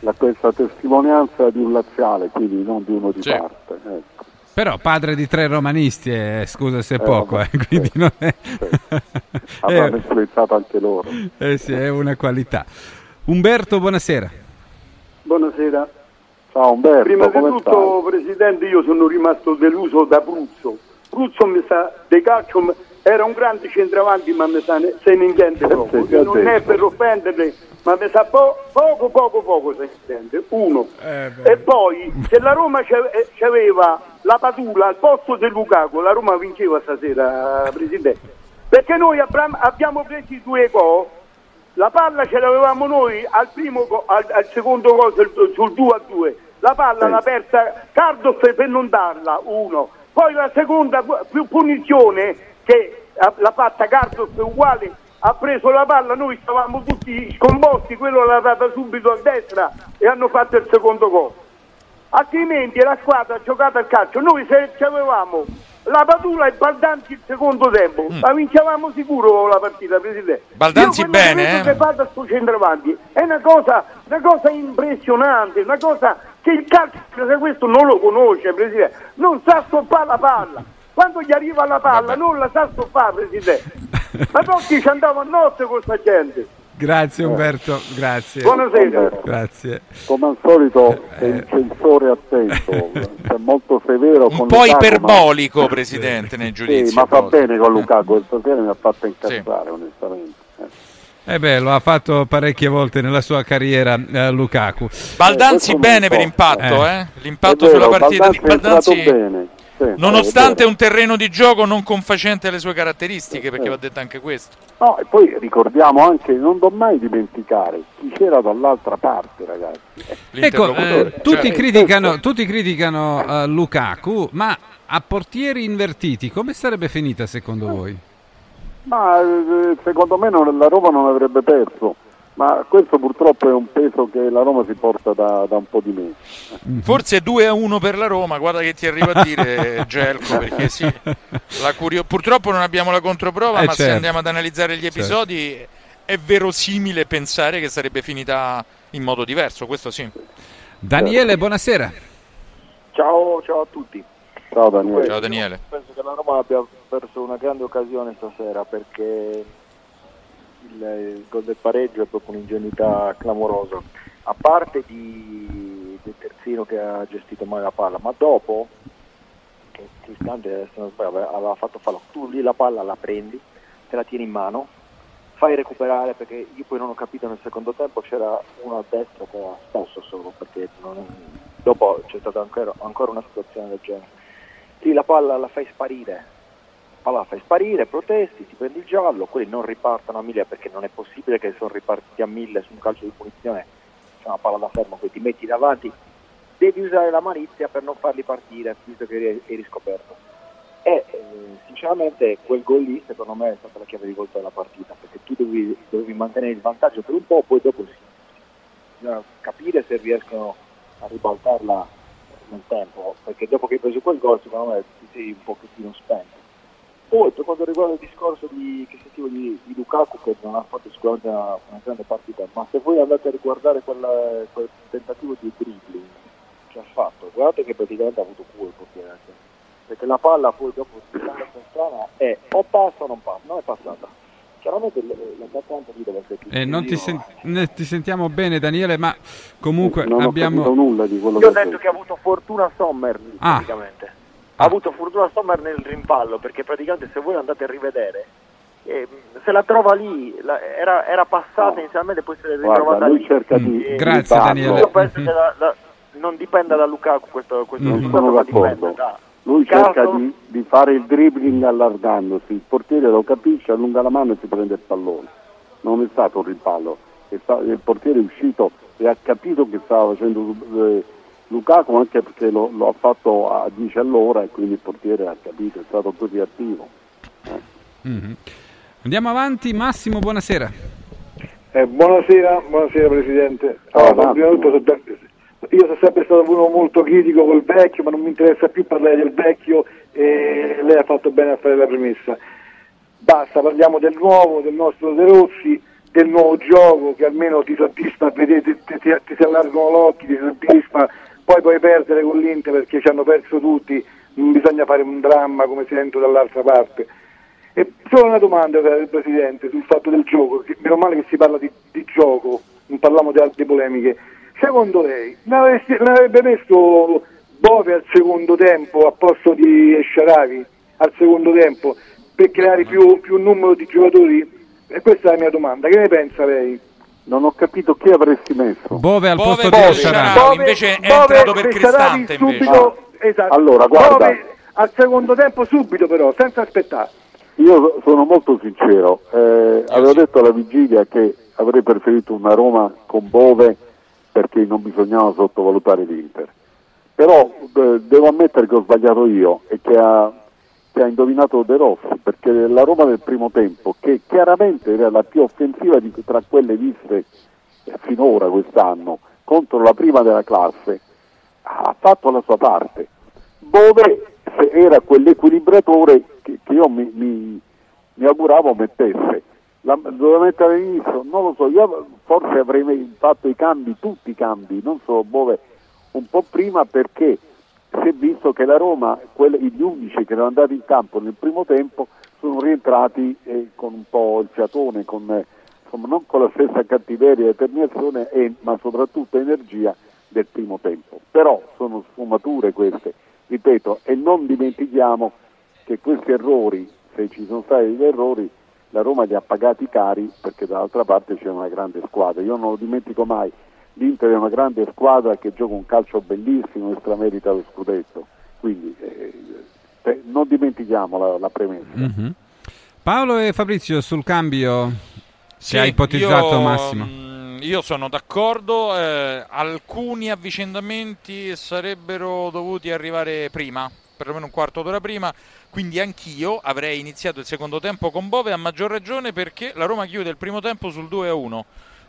la- questa testimonianza di un laziale quindi non di uno di Sì. parte ecco. però padre di tre romanisti eh, scusa se è Eh, poco vabbè, eh, quindi sì, non è avranno Eh, influenzato anche loro eh sì, è una qualità Umberto buonasera Buonasera. Ciao Umberto Prima di tutto, Presidente, io sono rimasto deluso da Pruzzo. Pruzzo mi sa, De Calcio era un grande centravanti, ma mi sa, ne- se ne intende proprio. sì, sì, non è per offenderle, ma mi sa po- poco, poco, poco se ne intende. Uno. Eh, e poi, se la Roma eh, c'aveva la Padula al posto del Lukaku, la Roma vinceva stasera, Presidente. Perché noi abbiamo, abbiamo preso i due gol, la palla ce l'avevamo noi al, primo al, al secondo gol sul, sul 2 a 2. La palla l'ha persa Cardoff per non darla, uno. Poi la seconda punizione che ha- l'ha fatta Cardoff uguale, ha preso la palla, noi stavamo tutti sconvolti, quello l'ha data subito a destra e hanno fatto il secondo gol. Altrimenti la squadra ha giocato al calcio, noi se ci avevamo la Padula e Baldanzi il secondo tempo, la vincevamo sicuro la partita, Presidente. Baldanzi bene, eh? che fa da sto centravanti è una cosa, una cosa impressionante, una cosa che il calcio questo non lo conosce, Presidente, non sa stoppare la palla. Quando gli arriva la palla non la sa stoppare, Presidente. Ma tutti ci andavano a notte con sta gente. Grazie Umberto grazie Buonasera. grazie come al solito è il censore attento è molto severo con Un po' Lukaku, ma- iperbolico, Presidente, nei giudizi. Sì, ma fa bene con Lukaku stasera mi ha fatto incazzare onestamente eh. Eh beh, lo ha fatto parecchie volte nella sua carriera eh, Lukaku. Baldanzi Eh, bene per impatto, Eh. eh? L'impatto È vero, sulla partita di Baldanzi è entrato Baldanzi, bene, sì, nonostante un terreno di gioco non confacente alle sue caratteristiche, perché va detto anche questo. No, e poi ricordiamo anche, non do mai dimenticare chi c'era dall'altra parte, ragazzi. Ecco, eh, tutti, Cioè, criticano, tutti criticano eh, Lukaku, ma a portieri invertiti come sarebbe finita secondo voi? Ma eh, secondo me non- la Roma non avrebbe perso, ma questo purtroppo è un peso che la Roma si porta da, da un po' di mesi. Forse 2 a 1 per la Roma, guarda che ti arriva a dire Gelco, perché sì, la curio- purtroppo non abbiamo la controprova, Eh, ma se certo. andiamo ad analizzare gli episodi è verosimile pensare che sarebbe finita in modo diverso, questo sì. Daniele, buonasera. Ciao, ciao a tutti. Ciao Daniele. Ciao Daniele. Penso che la Roma abbia perso una grande occasione stasera perché il, gol del pareggio è proprio un'ingenuità clamorosa. A parte di, del terzino che ha gestito male la palla, ma dopo, che Cristante se non sbaglio aveva- fatto fallo, tu lì la palla la prendi, te la tieni in mano, fai recuperare perché io poi non ho capito nel secondo tempo c'era uno a destra che era spesso solo perché non, dopo c'è stata ancora, ancora una situazione del genere sì la palla la fai sparire la palla la fai sparire protesti ti prendi il giallo quelli non ripartono a mille perché non è possibile che sono ripartiti a mille su un calcio di punizione c'è una palla da fermo che ti metti davanti. Devi usare la malizia per non farli partire visto che eri, scoperto. E eh, sinceramente quel gol lì secondo me è stata la chiave di volta della partita perché tu dovevi, dovevi mantenere il vantaggio per un po' poi dopo sì, bisogna capire se riescono a ribaltarla nel tempo perché dopo che hai preso quel gol secondo me ti sei un pochettino spento poi per quanto riguarda il discorso di, che sentivo di, di Lukaku che non ha fatto sicuramente una, una, grande partita ma se voi andate a riguardare quella, quel tentativo di dribbling che ha fatto guardate che praticamente ha avuto culo il portiere perché la palla poi dopo stando strana è o passa o non passa, non è passata. Chiaramente l'attaccante lì deve essere più eh, non ti, sen- ti, sentiamo bene Daniele, ma comunque non abbiamo... Nulla di quello Io ho detto che ha avuto fortuna Sommer ah. praticamente. Ha avuto fortuna Sommer nel rimpallo, perché praticamente se voi andate a rivedere eh, se la trova lì, la, era, era, passata no. inizialmente, poi se l'è ritrovata lui lì. cerca di, mm. Grazie Daniele. Io penso che la, la, non dipenda da Lukaku questo, questo non risultato, sono ma d'accordo. dipende da lui Caso- cerca di, di fare il dribbling allargandosi, il portiere lo capisce, allunga la mano e si prende il pallone. Non è stato un rimpallo, sta- il portiere è uscito e ha capito che stava facendo eh, Lukaku anche perché lo, lo ha fatto a 10 all'ora e quindi il portiere ha capito, è stato così attivo. Mhm. Andiamo avanti, Massimo, buonasera. Eh, buonasera, buonasera Presidente. Allora, prima di tutto io sono sempre stato uno molto critico col vecchio, ma non mi interessa più parlare del vecchio e lei ha fatto bene a fare la premessa. Basta, parliamo del nuovo, del nostro De Rossi, del nuovo gioco che almeno ti soddisfa, vedete, ti, ti, ti si allargano gli occhi, ti soddisfa, poi puoi perdere con l'Inter perché ci hanno perso tutti, non bisogna fare un dramma come sento dall'altra parte. E solo una domanda eh, Presidente sul fatto del gioco, meno male che si parla di, di gioco, non parliamo di altre polemiche. Secondo lei ne avrebbe messo Bove al secondo tempo a posto di Esciaravi al secondo tempo per creare più, più numero di giocatori? E questa è la mia domanda, che ne pensa lei? Non ho capito chi avresti messo. Bove al Bove posto di. Shaarawy, invece è entrato per Cristante invece. subito, esatto. Allora, guarda. Bove al secondo tempo subito però, senza aspettare. Io sono molto sincero, eh, avevo detto alla vigilia che avrei preferito una Roma con Bove perché non bisognava sottovalutare l'Inter. Però eh, devo ammettere che ho sbagliato io e che ha, che ha indovinato De Rossi, perché la Roma del primo tempo, che chiaramente era la più offensiva di, tra quelle viste finora quest'anno, contro la prima della classe, ha fatto la sua parte. Bove era quell'equilibratore che, che io mi, mi- mi auguravo mettesse. La, doveva mettere all'inizio? Non lo so, io forse avrei fatto i cambi, tutti i cambi, non solo Bove, un po' prima perché si è visto che la Roma, gli 11 che erano andati in campo nel primo tempo, sono rientrati eh, con un po' il fiatone, con, eh, insomma, non con la stessa cattiveria e determinazione, e- ma soprattutto energia del primo tempo. Però sono sfumature queste, ripeto, e non dimentichiamo che questi errori, se ci sono stati degli errori, la Roma li ha pagati cari perché dall'altra parte c'è una grande squadra. Io non lo dimentico mai, l'Inter è una grande squadra che gioca un calcio bellissimo e stramerita lo scudetto. Quindi eh, eh, non dimentichiamo la, la premessa. Mhm. Paolo e Fabrizio sul cambio Sì, che ha ipotizzato io, Massimo. mm, Io sono d'accordo, eh, alcuni avvicendamenti sarebbero dovuti arrivare prima, perlomeno un quarto d'ora prima, quindi anch'io avrei iniziato il secondo tempo con Bove a maggior ragione perché la Roma chiude il primo tempo sul 2-1,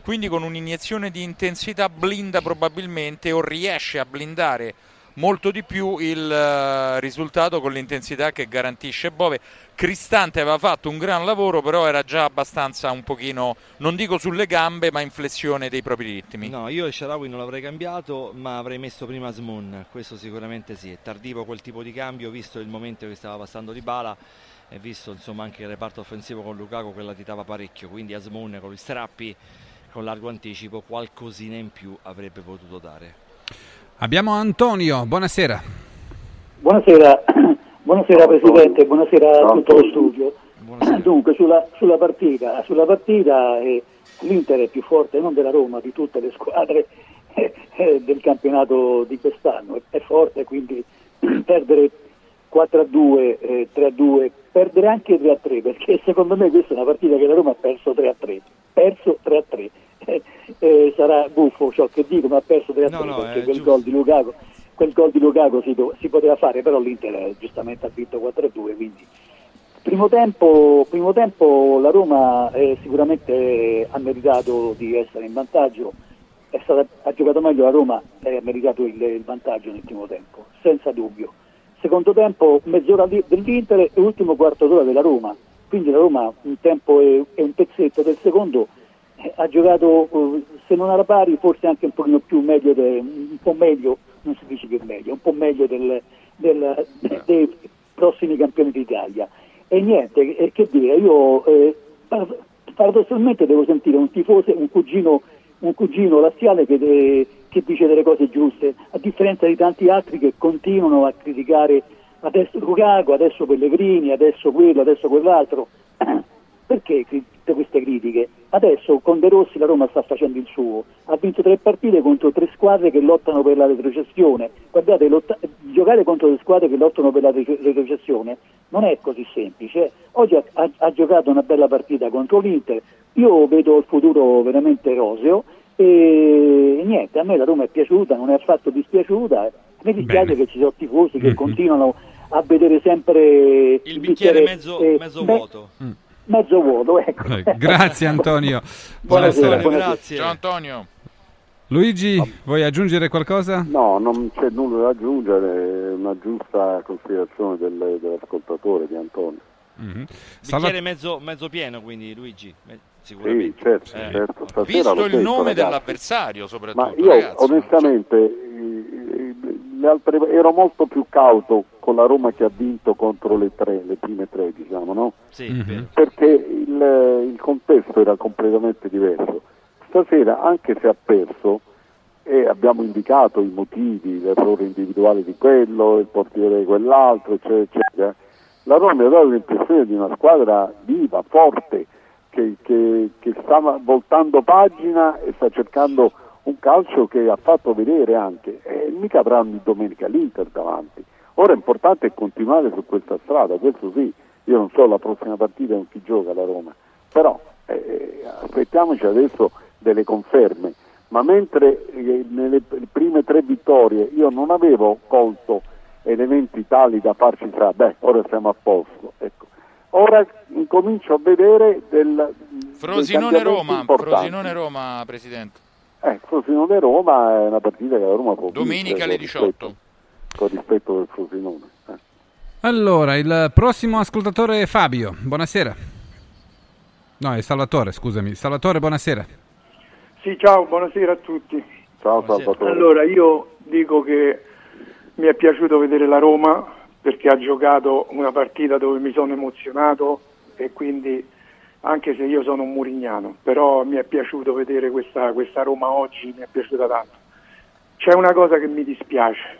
quindi con un'iniezione di intensità blinda probabilmente o riesce a blindare molto di più il eh, risultato con l'intensità che garantisce Bove. Cristante aveva fatto un gran lavoro, però era già abbastanza un pochino, non dico sulle gambe, ma in flessione dei propri ritmi. No, io Sharawi non l'avrei cambiato, ma avrei messo prima Smoon, questo sicuramente sì. È tardivo quel tipo di cambio, visto il momento che stava passando di bala e visto insomma anche il reparto offensivo con Lukaku che latitava parecchio, quindi Asmoon con gli strappi, con largo anticipo, qualcosina in più avrebbe potuto dare. Abbiamo Antonio, buonasera. Buonasera, buonasera Presidente, buonasera a tutto lo studio. Dunque, sulla, sulla partita, sulla partita eh, l'Inter è più forte non della Roma, di tutte le squadre eh, eh, del campionato di quest'anno. È forte, quindi perdere 4 a 2, eh, 3 a 2, perdere anche 3 a 3, perché secondo me questa è una partita che la Roma ha perso 3 a 3. Perso 3 a 3. Eh, eh, sarà buffo ciò che dico, ma ha perso 3 a 3 No, no, perché quel gol di Lukaku, quel gol di Lukaku si, si poteva fare, però l'Inter eh, giustamente ha vinto 4 a 2, quindi Primo tempo, primo tempo la Roma eh, sicuramente ha meritato di essere in vantaggio, stata- ha giocato meglio la Roma e ha meritato il, il vantaggio nel primo tempo, senza dubbio. Secondo tempo mezz'ora dell'Inter e ultimo quarto d'ora della Roma, quindi la Roma un tempo e, un pezzetto del secondo eh, ha giocato, eh, se non alla pari, forse anche un pochino più meglio, de- un po' meglio, non si dice più meglio, un po' meglio del- del- dei prossimi campioni d'Italia. E niente, eh, che dire, io eh, par- paradossalmente devo sentire un tifoso, un cugino, un cugino laziale che, de- che dice delle cose giuste, a differenza di tanti altri che continuano a criticare adesso Lukaku, adesso Pellegrini, adesso quello, adesso quell'altro. Perché tutte queste critiche? Adesso con De Rossi la Roma sta facendo il suo, ha vinto tre partite contro tre squadre che lottano per la retrocessione. Guardate, lotta- giocare contro le squadre che lottano per la re- retrocessione non è così semplice. Oggi ha, ha- ha giocato una bella partita contro l'Inter, io vedo il futuro veramente roseo e niente, a me la Roma è piaciuta, non è affatto dispiaciuta. Mi dispiace Bene. che ci sono tifosi che Mhm. continuano a vedere sempre Il bicchiere mezzo, eh, mezzo me- vuoto. Mezzo vuoto, ecco. Eh, Grazie Antonio. Buonasera, Buonasera. buonasera. Ciao Antonio. Luigi, vuoi aggiungere qualcosa? No, non c'è nulla da aggiungere, è una giusta considerazione del- dell'ascoltatore di Antonio. Mhm. Bicchiere mezzo, mezzo pieno, quindi Luigi, Sì, sicuramente. certo, Eh. certo. Stasera Visto il detto, nome ragazzi. dell'avversario, soprattutto. Ma io ragazzi. onestamente eh, le altre- ero molto più cauto con la Roma che ha vinto contro le tre, le prime tre, diciamo, no? Sì, Mhm. vero. Perché il, il contesto era completamente diverso. Stasera, anche se ha perso, e abbiamo indicato i motivi, l'errore individuale di quello, il portiere di quell'altro, eccetera, eccetera, la Roma mi ha dato l'impressione di una squadra viva, forte, che, che- che sta voltando pagina e sta cercando un calcio che ha fatto vedere anche, e mica avranno domenica l'Inter davanti. Ora è importante continuare su questa strada, questo sì, io non so la prossima partita con chi gioca la Roma, però eh, aspettiamoci adesso delle conferme, ma mentre eh, nelle prime tre vittorie io non avevo colto elementi tali da farci sapere, beh, ora siamo a posto. Ecco. Ora incomincio a vedere del, dei Frosinone cambiamenti Roma, importanti. Frosinone Roma, Presidente. Eh, Frosinone Roma è una partita che la Roma può Domenica vincere alle con 18. rispetto- Con rispetto del Frosinone. eh. Allora, il prossimo ascoltatore è Fabio. Buonasera. No, è Salvatore, scusami. Salvatore, buonasera. Sì, ciao, buonasera a tutti. Ciao Salvatore. Allora, io dico che mi è piaciuto vedere la Roma perché ha giocato una partita dove mi sono emozionato e quindi anche se io sono un murignano, però mi è piaciuto vedere questa, questa Roma oggi, mi è piaciuta tanto. C'è una cosa che mi dispiace,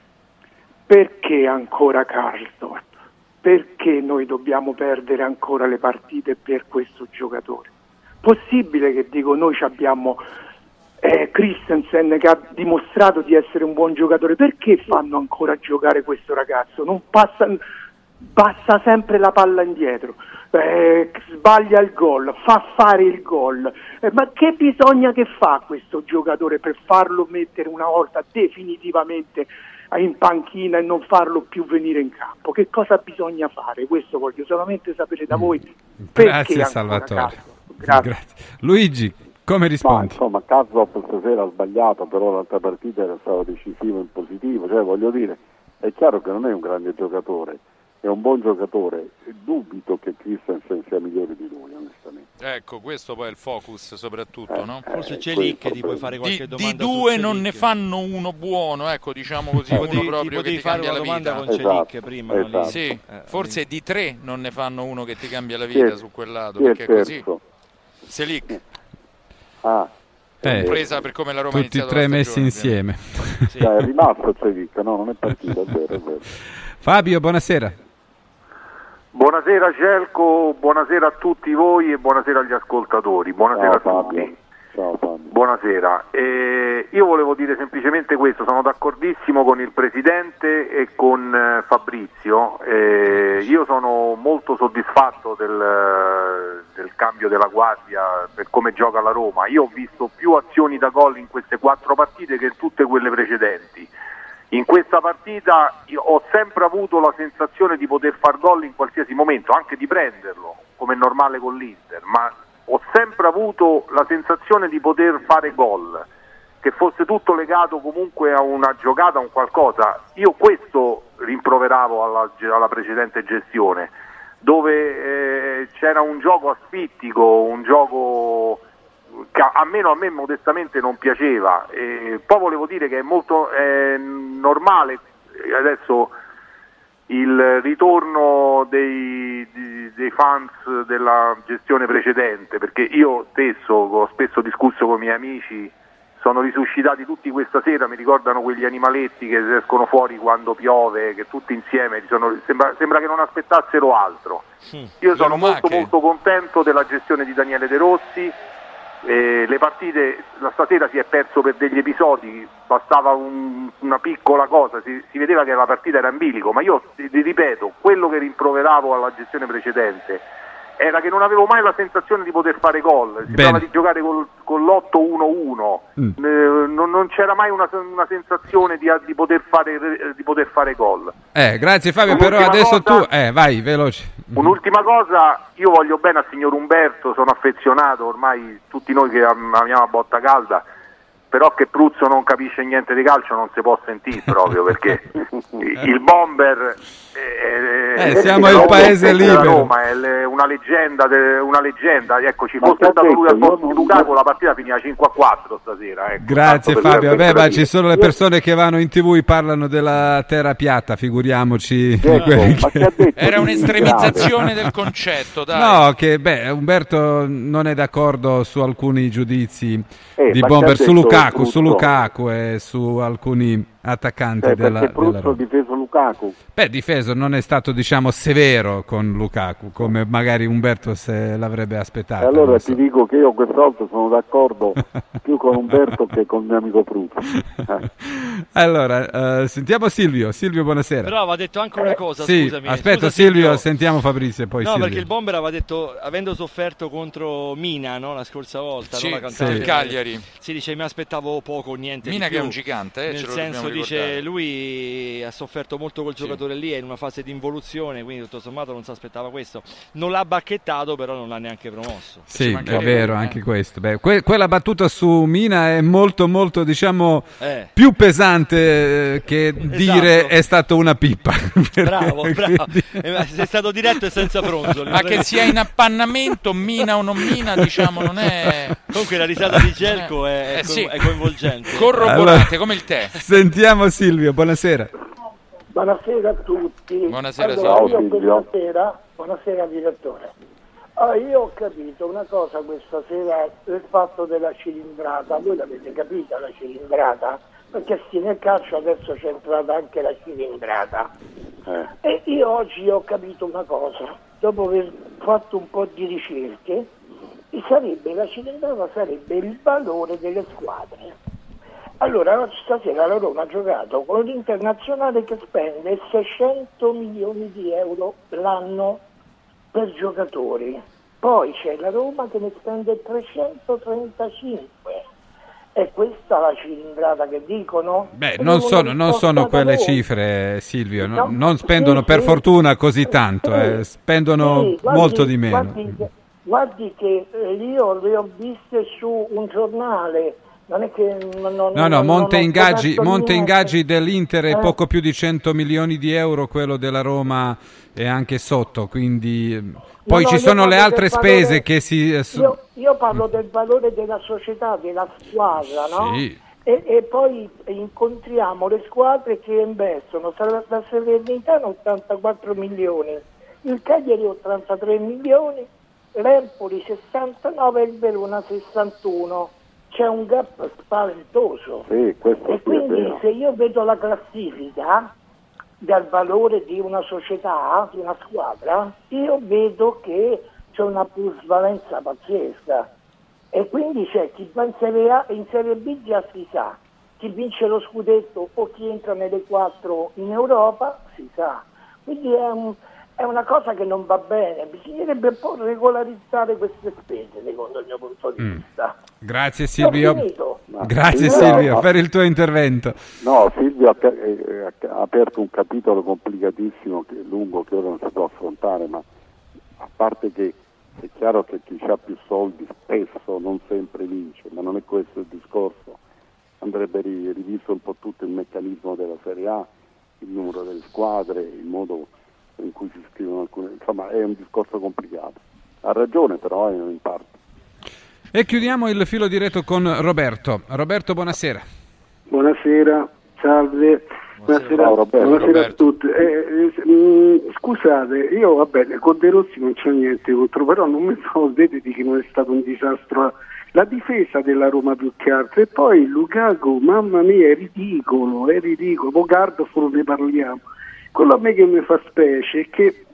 perché ancora Karsdorp? Perché noi dobbiamo perdere ancora le partite per questo giocatore? Possibile che dico noi ci abbiamo eh, Christensen che ha dimostrato di essere un buon giocatore, perché fanno ancora giocare questo ragazzo? Non passa, passa sempre la palla indietro, eh, sbaglia il gol, fa fare il gol. Eh, ma che bisogna che fa questo giocatore per farlo mettere una volta definitivamente in panchina e non farlo più venire in campo? Che cosa bisogna fare? Questo voglio solamente sapere da voi. Perché Grazie Salvatore. Grazie. Grazie. Luigi, come Ma rispondi? insomma, Karsdorp stasera ha sbagliato, però l'altra partita era stato decisivo in positivo, cioè voglio dire, è chiaro che non è un grande giocatore, è un buon giocatore, dubito che Christensen sia migliore di lui, onestamente. Ecco, questo poi è il focus soprattutto, no? Forse c'è lì che ti puoi fare qualche Di, domanda di due non ne fanno uno buono, ecco, diciamo così, uno ti proprio che ti cambia la vita. con Celic Esatto, prima, esatto. Sì, Eh, forse di tre non ne fanno uno che ti cambia la vita su quel lato, perché è così. terzo? Ah, Eh, presa per come la Roma ha tutti e tre messi stagione, insieme. cioè, è rimasto Celic, no, non è partito, è vero, è vero. Fabio, buonasera. Buonasera Celco, buonasera a tutti voi e buonasera agli ascoltatori. Buonasera Ciao, a tutti. Ciao Fabio. Buonasera. Eh, io volevo dire semplicemente questo, sono d'accordissimo con il Presidente e con eh, Fabrizio. Eh, io sono molto soddisfatto del, del cambio della guardia per come gioca la Roma. Io ho visto più azioni da gol in queste quattro partite che in tutte quelle precedenti. In questa partita ho sempre avuto la sensazione di poter far gol in qualsiasi momento, anche di prenderlo, come è normale con l'Inter, ma ho sempre avuto la sensazione di poter fare gol, che fosse tutto legato comunque a una giocata, a un qualcosa. Io questo rimproveravo alla, alla precedente gestione, dove eh, c'era un gioco asfittico, un gioco che a me, a me modestamente non piaceva. E poi volevo dire che è molto è normale eh, adesso il ritorno dei, dei fans della gestione precedente, perché io stesso ho spesso discusso con i miei amici, sono risuscitati tutti questa sera, mi ricordano quegli animaletti che escono fuori quando piove, che tutti insieme sono- sembra, sembra che non aspettassero altro. Io sono molto molto contento della gestione di Daniele De Rossi. Eh, le partite la stasera si è perso per degli episodi, bastava un- una piccola cosa, si, si vedeva che la partita era in bilico, ma io ti, ripeto, quello che rimproveravo alla gestione precedente era che non avevo mai la sensazione di poter fare gol, si parlava di giocare col, con l'8-1-1, Mm. Eh, non, non c'era mai una, una sensazione di, di poter fare, di poter fare gol. Eh, grazie Fabio, però Un'ultima adesso cosa. tu... Eh, vai, veloce. Un'ultima cosa, io voglio bene al signor Umberto, sono affezionato, ormai tutti noi che am- amiamo a botta calda, però che Pruzzo non capisce niente di calcio non si può sentire proprio perché il bomber è, Eh, siamo il Roma, paese è della libero. Roma, è le- una leggenda, de- una leggenda. ecco ci fosse stato lui al posto di Lukaku la partita finiva 5 a 4 stasera ecco. Grazie per Fabio, lui vabbè, ma per ci sono le persone che vanno in tv e parlano della terra piatta, figuriamoci. Ecco, che- Era un'estremizzazione del concetto, dai. No, che beh, Umberto non è d'accordo su alcuni giudizi Eh, di Bomber su detto Lukaku, su? Lukaku e su alcuni attaccanti Eh, della, della ha Roma. difeso Lukaku. Beh, difeso non è stato diciamo severo con Lukaku, come magari Umberto se l'avrebbe E aspettato. allora non so. ti dico che io questa volta sono d'accordo più con Umberto che con il mio amico Pruzzo. Eh. Allora, eh, sentiamo Silvio. Silvio, buonasera. Però aveva detto anche una cosa, Sì, scusami. aspetta Scusa, Silvio, sentiamo Fabrizio e poi no, Silvio. perché il Bomber aveva detto, avendo sofferto contro Mina no, la scorsa volta, Sì, no, la del- Cagliari. Si dice, mi aspettavo poco o niente. Mina di che è un gigante, eh, Nel ce lo senso, dice, ricordare. lui ha sofferto molto col giocatore lì, è in una fase di involuzione, quindi tutto sommato non si aspettava questo. Non l'ha bacchettato, però non l'ha neanche promosso. Sì, è vero eh. anche questo. Beh, que- quella battuta su Mina è molto, molto, diciamo, Eh. più pesante eh, che dire è stata una pippa. Bravo, bravo. Eh, Sei stato diretto e senza fronzoli. Ma che sia in appannamento, mina o non mina, diciamo, non è... Comunque la risata di Gelco è, è Eh, sì. co- è coinvolgente. Corroborate, Allora- come il tè. Sentiamo Silvio, buonasera. Buonasera a tutti. Buonasera, allora, sera, buonasera direttore. Ah, io ho capito una cosa questa sera del fatto della cilindrata. Voi l'avete capita la cilindrata? Perché sì, nel calcio adesso c'è entrata anche la cilindrata. Eh. E io oggi ho capito una cosa, dopo aver fatto un po' di ricerche, sarebbe, la cilindrata sarebbe il valore delle squadre. Allora, stasera la Roma ha giocato con l'internazionale che spende 600 milioni di euro l'anno per giocatori. Poi c'è la Roma che ne spende 335. È questa la cilindrata che dicono? Beh, non sono, non sono quelle cifre, Silvio. no- No, non spendono sì, per sì. fortuna così tanto, Sì, eh, spendono guardi- molto di meno. Guardi, che- guardi che eh, io le ho viste su un giornale, non è che... Non, No, no, non- monte non ingaggi, monte ingaggi dell'Inter è Eh. poco più di 100 milioni di euro, quello della Roma è anche sotto, quindi eh, poi no, ci io sono le altre valore- spese che si... eh, Io, io parlo del valore della società, della squadra, no? Sì. E, e poi incontriamo le squadre che investono, la Salernitana 84 milioni, il Cagliari 83 milioni, l'Empoli 69 e il Verona 61. C'è un gap spaventoso. Sì, E quindi se io vedo la classifica, del valore di una società, di una squadra, io vedo che c'è una plusvalenza pazzesca e quindi c'è chi va in Serie A e in Serie B già si sa, chi vince lo scudetto o chi entra nelle quattro in Europa si sa. Quindi è, un, è una cosa che non va bene, bisognerebbe un po' regolarizzare queste spese secondo il mio punto di Mm. vista. Grazie Silvio. Grazie Silvio, Silvio no. per il tuo intervento. No, Silvio ha, eh, ha aperto un capitolo complicatissimo, che, lungo, che ora non si può affrontare, ma a parte che è chiaro che chi ha più soldi spesso non sempre vince, ma non è questo il discorso. Andrebbe ri- rivisto un po' tutto il meccanismo della Serie A, il numero delle squadre, il modo in cui si scrivono alcune... Insomma, è un discorso complicato. Ha ragione però eh, in parte. E chiudiamo il filo diretto con Roberto. Roberto, buonasera. Buonasera, salve. Buonasera, Ciao, Roberto. buonasera a tutti. Eh, eh, mh, scusate, io va bene, con De Rossi non c'ho niente contro, però non mi fodete di che non è stato un disastro. La difesa della Roma più che altro e poi Lukaku, mamma mia, è ridicolo, è ridicolo. Bogardo solo ne parliamo. Quello a me che mi fa specie è che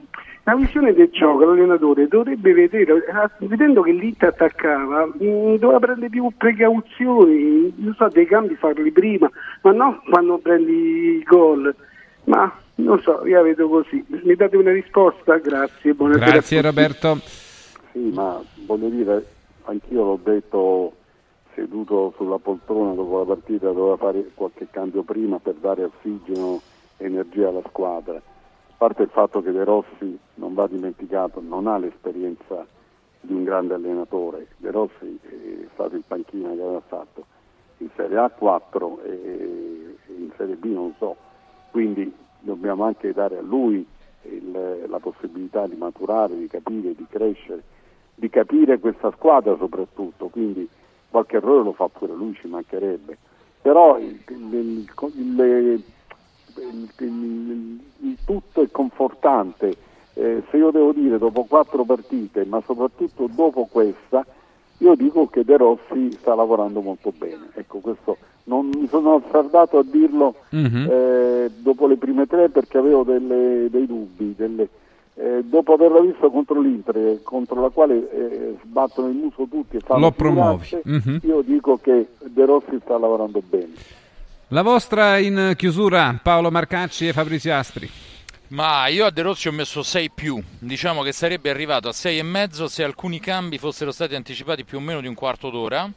la visione del gioco, l'allenatore dovrebbe vedere, eh, vedendo che l'Inter attaccava, mh, doveva prendere più precauzioni, non so, dei cambi farli prima, ma non quando prendi il gol. Ma non so, io la vedo così. Mi date una risposta? Grazie, buonasera. Grazie. Roberto. Sì, ma voglio dire, anch'io l'ho detto seduto sulla poltrona dopo la partita, doveva fare qualche cambio prima per dare ossigeno energia alla squadra. A parte il fatto che De Rossi, non va dimenticato, non ha l'esperienza di un grande allenatore. De Rossi è stato in panchina che aveva fatto in Serie A 4 e in Serie B non so. Quindi dobbiamo anche dare a lui il- la possibilità di maturare, di capire, di crescere, di capire questa squadra soprattutto. Quindi qualche errore lo fa pure lui, ci mancherebbe. Però il, il- il- il- tutto è confortante. Eh, se io devo dire dopo quattro partite, ma soprattutto dopo questa, io dico che De Rossi sta lavorando molto bene. Ecco, questo non mi sono azzardato a dirlo Mhm. eh, dopo le prime tre perché avevo delle- dei dubbi. delle- eh, dopo averla visto contro l'Inter, eh, contro la quale eh, sbattono il muso tutti e fanno Lo promuovi. Mhm. io dico che De Rossi sta lavorando bene. La vostra in chiusura, Paolo Marcacci e Fabrizio Aspri. Ma io a De Rossi ho messo 6 più, diciamo che sarebbe arrivato a 6 e mezzo se alcuni cambi fossero stati anticipati più o meno di un quarto d'ora.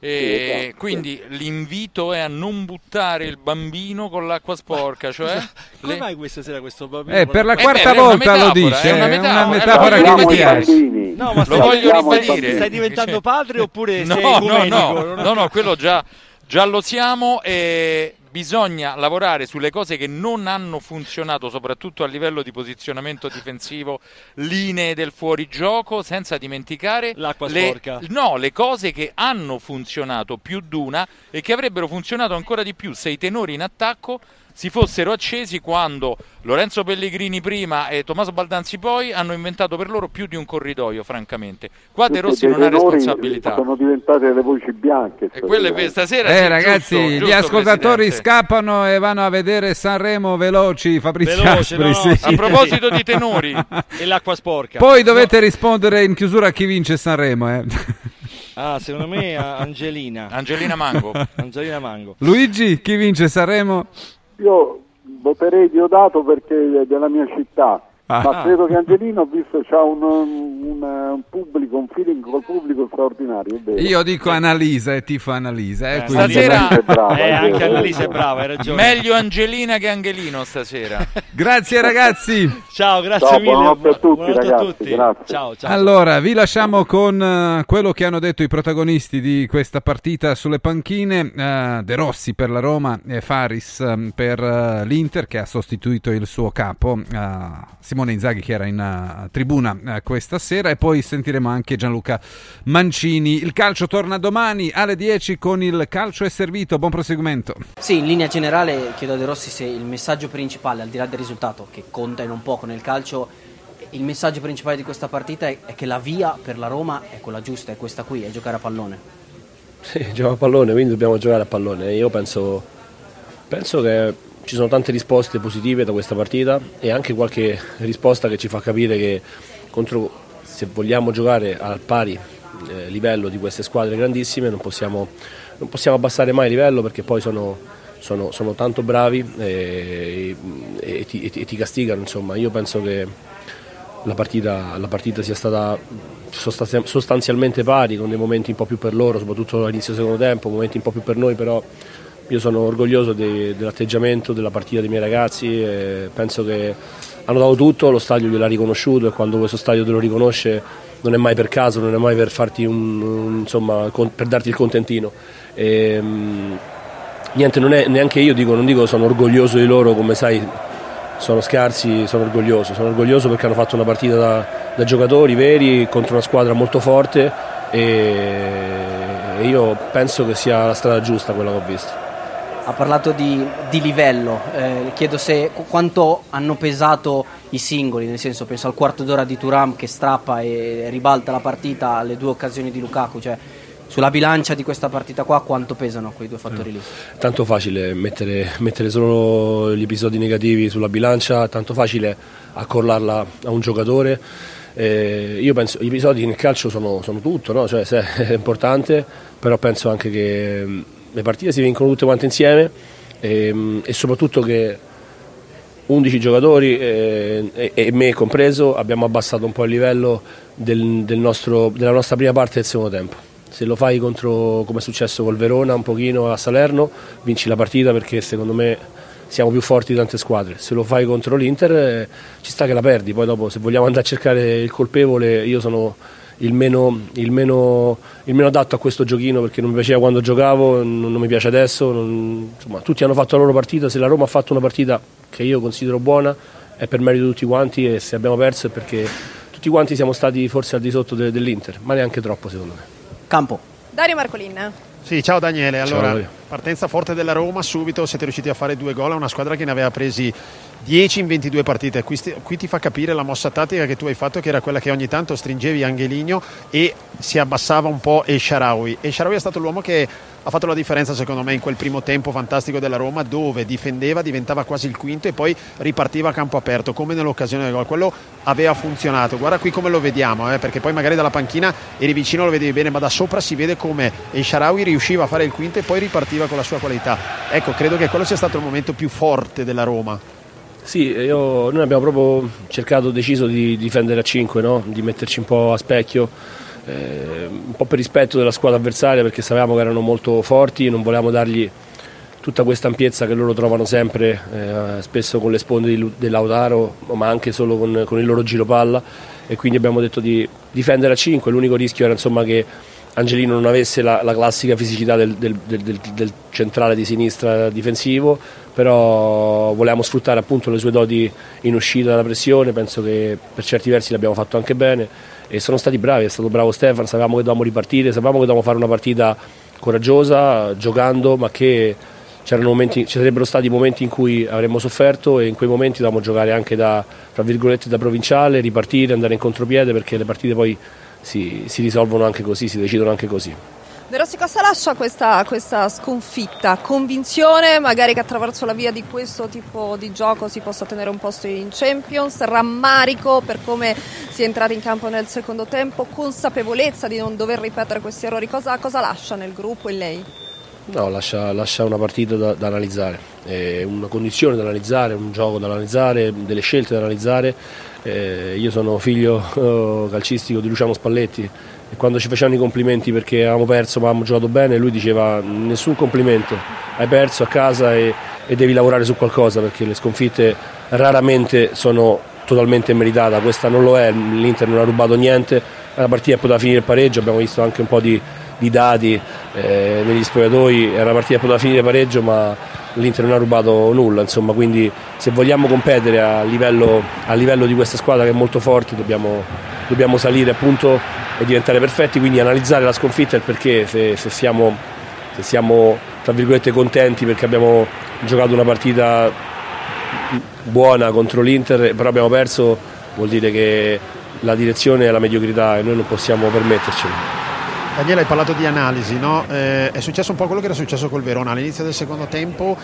E esatto, quindi l'invito è a non buttare il bambino con l'acqua sporca, cioè Come le- mai questa sera questo bambino? Eh, per la Eh quarta beh, è una volta lo dice, è una è metafora, una eh, metafora lo che mi piace. No, ma lo voglio stai- ribadire. stai diventando padre oppure No, sei no, no, no, no, quello già, già lo siamo e bisogna lavorare sulle cose che non hanno funzionato, soprattutto a livello di posizionamento difensivo, linee del fuorigioco, senza dimenticare L'acqua le, sporca. no, le cose che hanno funzionato più d'una e che avrebbero funzionato ancora di più se i tenori in attacco si fossero accesi quando Lorenzo Pellegrini prima e Tommaso Baldanzi poi hanno inventato per loro più di un corridoio, francamente. Qua De Rossi non ha responsabilità. Sono diventate le voci bianche. E quelle per stasera Eh sì, ragazzi, giusto, gli giusto, ascoltatori Presidente. scappano e vanno a vedere Sanremo veloci, Fabrizio Veloce, Aspri, no, no, sì. A proposito di tenori, E l'acqua sporca. Poi dovete rispondere in chiusura a chi vince Sanremo. Eh. Ah, secondo me Angelina. Angelina Mango. Angelina Mango. Luigi, chi vince Sanremo? Io voterei Diodato perché è della mia città, Ah. ma credo che Angelino, ho visto, c'ha un, un- un pubblico, un feeling col pubblico straordinario. Io dico Annalisa e tifo Annalisa. Eh, Eh, quindi- stasera- È brava, Eh, anche vero. Annalisa è brava, hai ragione. Meglio Angelina che Angelino stasera. Grazie ragazzi. Ciao, grazie Ciao, mille. buonanotte a tutti, Buonanotte ragazzi, tutti. grazie. Ciao, ciao. Allora, vi lasciamo con eh, quello che hanno detto i protagonisti di questa partita sulle panchine, eh, De Rossi per la Roma e Faris eh, per eh, l'Inter che ha sostituito il suo capo, eh, Simone Inzaghi che era in eh, tribuna eh, questa sera e poi sentiremo anche Gianluca Mancini. Il calcio torna domani alle 10 con il calcio è servito, buon proseguimento. Sì, in linea generale chiedo a De Rossi se il messaggio principale, al di là del risultato, che conta in un poco nel calcio, il messaggio principale di questa partita è, è che la via per la Roma è quella giusta, è questa qui, è giocare a pallone. Sì, gioca a pallone, quindi dobbiamo giocare a pallone. Io penso, penso che ci sono tante risposte positive da questa partita e anche qualche risposta che ci fa capire che contro, se vogliamo giocare al pari eh, livello di queste squadre grandissime non possiamo, non possiamo abbassare mai il livello perché poi sono, sono, sono tanto bravi e, e, e, ti, e, ti, castigano. Insomma. Io penso che la partita, la partita sia stata sostanzialmente pari con dei momenti un po' più per loro, soprattutto all'inizio del secondo tempo, momenti un po' più per noi, però io sono orgoglioso de, dell'atteggiamento della partita dei miei ragazzi e penso che hanno dato tutto, lo stadio gliel'ha riconosciuto e quando questo stadio te lo riconosce non è mai per caso, non è mai per, un, un, insomma, per darti il contentino. E, um, niente, non è, neanche io dico, non dico sono orgoglioso di loro, come sai sono scarsi, sono orgoglioso, sono orgoglioso perché hanno fatto una partita da, da giocatori veri contro una squadra molto forte e io penso che sia la strada giusta quella che ho visto ha parlato di, di livello, eh, chiedo se quanto hanno pesato i singoli, nel senso penso al quarto d'ora di Turam che strappa e ribalta la partita alle due occasioni di Lukaku, cioè sulla bilancia di questa partita qua quanto pesano quei due fattori lì? Tanto facile mettere, mettere solo gli episodi negativi sulla bilancia, tanto facile accollarla a un giocatore. Eh, io penso gli episodi nel calcio sono, sono tutto, no? cioè, è importante, però penso anche che le partite si vincono tutte quante insieme e, ehm, e soprattutto che 11 giocatori eh, e, e, me compreso abbiamo abbassato un po' il livello del, del nostro, della nostra prima parte del secondo tempo. Se lo fai contro, come è successo col Verona, un pochino a Salerno, vinci la partita perché secondo me siamo più forti di tante squadre. Se lo fai contro l'Inter eh, ci sta che la perdi, poi dopo se vogliamo andare a cercare il colpevole io sono il meno, il, meno, il meno, adatto a questo giochino perché non mi piaceva quando giocavo, non, non mi piace adesso. Non, insomma, tutti hanno fatto la loro partita, se la Roma ha fatto una partita che io considero buona è per merito di tutti quanti e se abbiamo perso è perché tutti quanti siamo stati forse al di sotto de, dell'Inter, ma neanche troppo secondo me. Campo. Dario Marcolin. Sì, ciao Daniele. Allora, ciao, partenza forte della Roma, subito siete riusciti a fare due gol a una squadra che ne aveva presi 10 in 22 partite. Qui, qui, ti fa capire la mossa tattica che tu hai fatto, che era quella che ogni tanto stringevi Angeligno e si abbassava un po' El Sharawi. El Sharawi è stato l'uomo che ha fatto la differenza secondo me in quel primo tempo fantastico della Roma dove difendeva, diventava quasi il quinto e poi ripartiva a campo aperto come nell'occasione del gol. Quello aveva funzionato. Guarda qui come lo vediamo, eh, perché poi magari dalla panchina eri vicino lo vedevi bene, ma da sopra si vede come El Sharawi riusciva a fare il quinto e poi ripartiva con la sua qualità. Ecco, credo che quello sia stato il momento più forte della Roma. Sì, io, noi abbiamo proprio cercato, deciso di difendere a 5, no? di metterci un po' a specchio, eh, un po' per rispetto della squadra avversaria perché sapevamo che erano molto forti non volevamo dargli tutta questa ampiezza che loro trovano sempre, eh, spesso con le sponde di, dell'Autaro, ma anche solo con, con, il loro giro palla. E quindi abbiamo detto di difendere a 5, l'unico rischio era insomma, che Angelino non avesse la, la classica fisicità del, del, del, del, centrale di sinistra difensivo, però volevamo sfruttare appunto le sue doti in uscita dalla pressione, penso che per certi versi l'abbiamo fatto anche bene e sono stati bravi, è stato bravo Stefano, sapevamo che dovevamo ripartire, sapevamo che dovevamo fare una partita coraggiosa, giocando, ma che momenti, ci sarebbero stati momenti in cui avremmo sofferto e in quei momenti dovevamo giocare anche da, da provinciale, ripartire, andare in contropiede perché le partite poi si, si risolvono anche così, si decidono anche così. Rossi cosa lascia questa, questa, sconfitta? Convinzione magari che attraverso la via di questo tipo di gioco si possa tenere un posto in Champions, rammarico per come si è entrati in campo nel secondo tempo, consapevolezza di non dover ripetere questi errori, cosa, cosa lascia nel gruppo e lei? No, lascia, lascia una partita da, da analizzare, una condizione da analizzare, un gioco da analizzare, delle scelte da analizzare. Eh, io sono figlio calcistico di Luciano Spalletti e quando ci facevano i complimenti perché avevamo perso ma avevamo giocato bene, lui diceva nessun complimento, hai perso a casa e, e devi lavorare su qualcosa perché le sconfitte raramente sono totalmente meritate, questa non lo è, l'Inter non ha rubato niente, la partita poteva finire il pareggio, abbiamo visto anche un po' di di dati eh, negli spogliatoi, era una partita poteva finire pareggio ma l'Inter non ha rubato nulla, insomma, quindi se vogliamo competere a livello, a livello di questa squadra che è molto forte dobbiamo, dobbiamo salire appunto e diventare perfetti, quindi analizzare la sconfitta e il perché, se, se siamo, se siamo tra virgolette contenti perché abbiamo giocato una partita buona contro l'Inter, però abbiamo perso, vuol dire che la direzione è la mediocrità e noi non possiamo permettercelo. Daniele hai parlato di analisi, no? eh, è successo un po' quello che era successo col Verona all'inizio del secondo tempo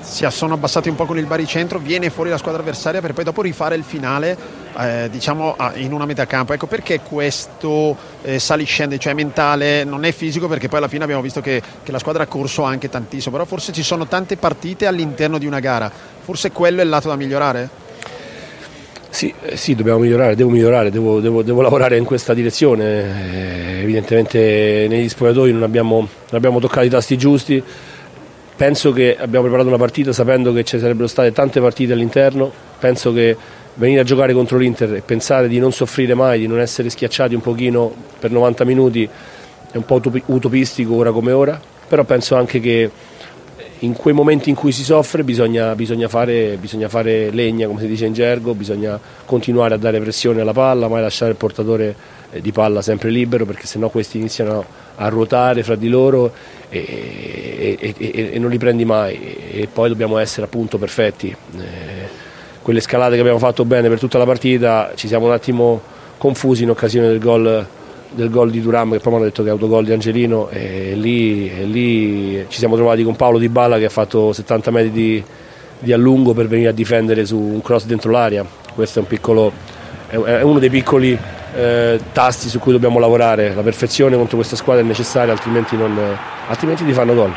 si sono abbassati un po' con il baricentro, viene fuori la squadra avversaria per poi dopo rifare il finale eh, diciamo in una metà campo. Ecco perché questo eh, saliscende, cioè mentale, non è fisico perché poi alla fine abbiamo visto che, che, la squadra ha corso anche tantissimo, però forse ci sono tante partite all'interno di una gara, forse quello è il lato da migliorare? Sì, eh, sì, dobbiamo migliorare, devo migliorare, devo, devo, devo lavorare in questa direzione. Eh, evidentemente negli spogliatoi non abbiamo, non abbiamo toccato i tasti giusti. Penso che abbiamo preparato una partita sapendo che ci sarebbero state tante partite all'interno. Penso che venire a giocare contro l'Inter e pensare di non soffrire mai, di non essere schiacciati un pochino per 90 minuti è un po' utopistico ora come ora. Però penso anche che in quei momenti in cui si soffre bisogna, bisogna, fare, bisogna, fare, legna, come si dice in gergo, bisogna continuare a dare pressione alla palla, mai lasciare il portatore eh, di palla sempre libero perché sennò questi iniziano a ruotare fra di loro e, e, e, e non li prendi mai e poi dobbiamo essere appunto perfetti. Eh, quelle scalate che abbiamo fatto bene per tutta la partita ci siamo un attimo confusi in occasione del gol del gol di Duram che poi mi hanno detto che è autogol di Angelino e lì, e lì, ci siamo trovati con Paolo Di Balla che ha fatto 70 metri di, di allungo per venire a difendere su un cross dentro l'aria questo è, un piccolo, è uno dei piccoli eh, tasti su cui dobbiamo lavorare. La perfezione contro questa squadra è necessaria altrimenti, non, altrimenti ti fanno gol.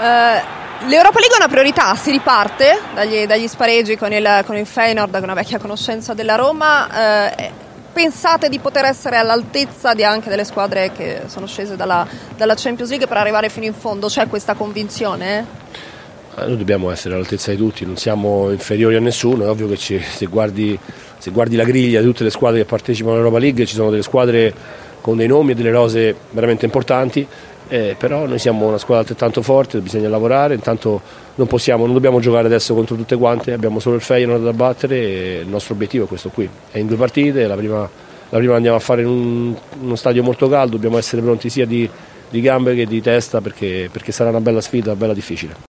Uh... L'Europa League è una priorità, si riparte dagli, dagli spareggi con il, con il Feyenoord, una vecchia conoscenza della Roma. Eh, pensate di poter essere all'altezza anche delle squadre che sono scese dalla, dalla Champions League per arrivare fino in fondo? C'è questa convinzione? Eh, noi dobbiamo essere all'altezza di tutti, non siamo inferiori a nessuno, è ovvio che ci, se, guardi, se, guardi, la griglia di tutte le squadre che partecipano all'Europa League ci sono delle squadre con dei nomi e delle rose veramente importanti, eh, però noi siamo una squadra altrettanto forte, bisogna lavorare, intanto non possiamo, non dobbiamo giocare adesso contro tutte quante, abbiamo solo il Feyenoord da battere e il nostro obiettivo è questo qui, è in due partite, la prima, la prima andiamo a fare in un, uno stadio molto caldo, dobbiamo essere pronti sia di, di gambe che di testa perché, perché sarà una bella sfida, bella difficile.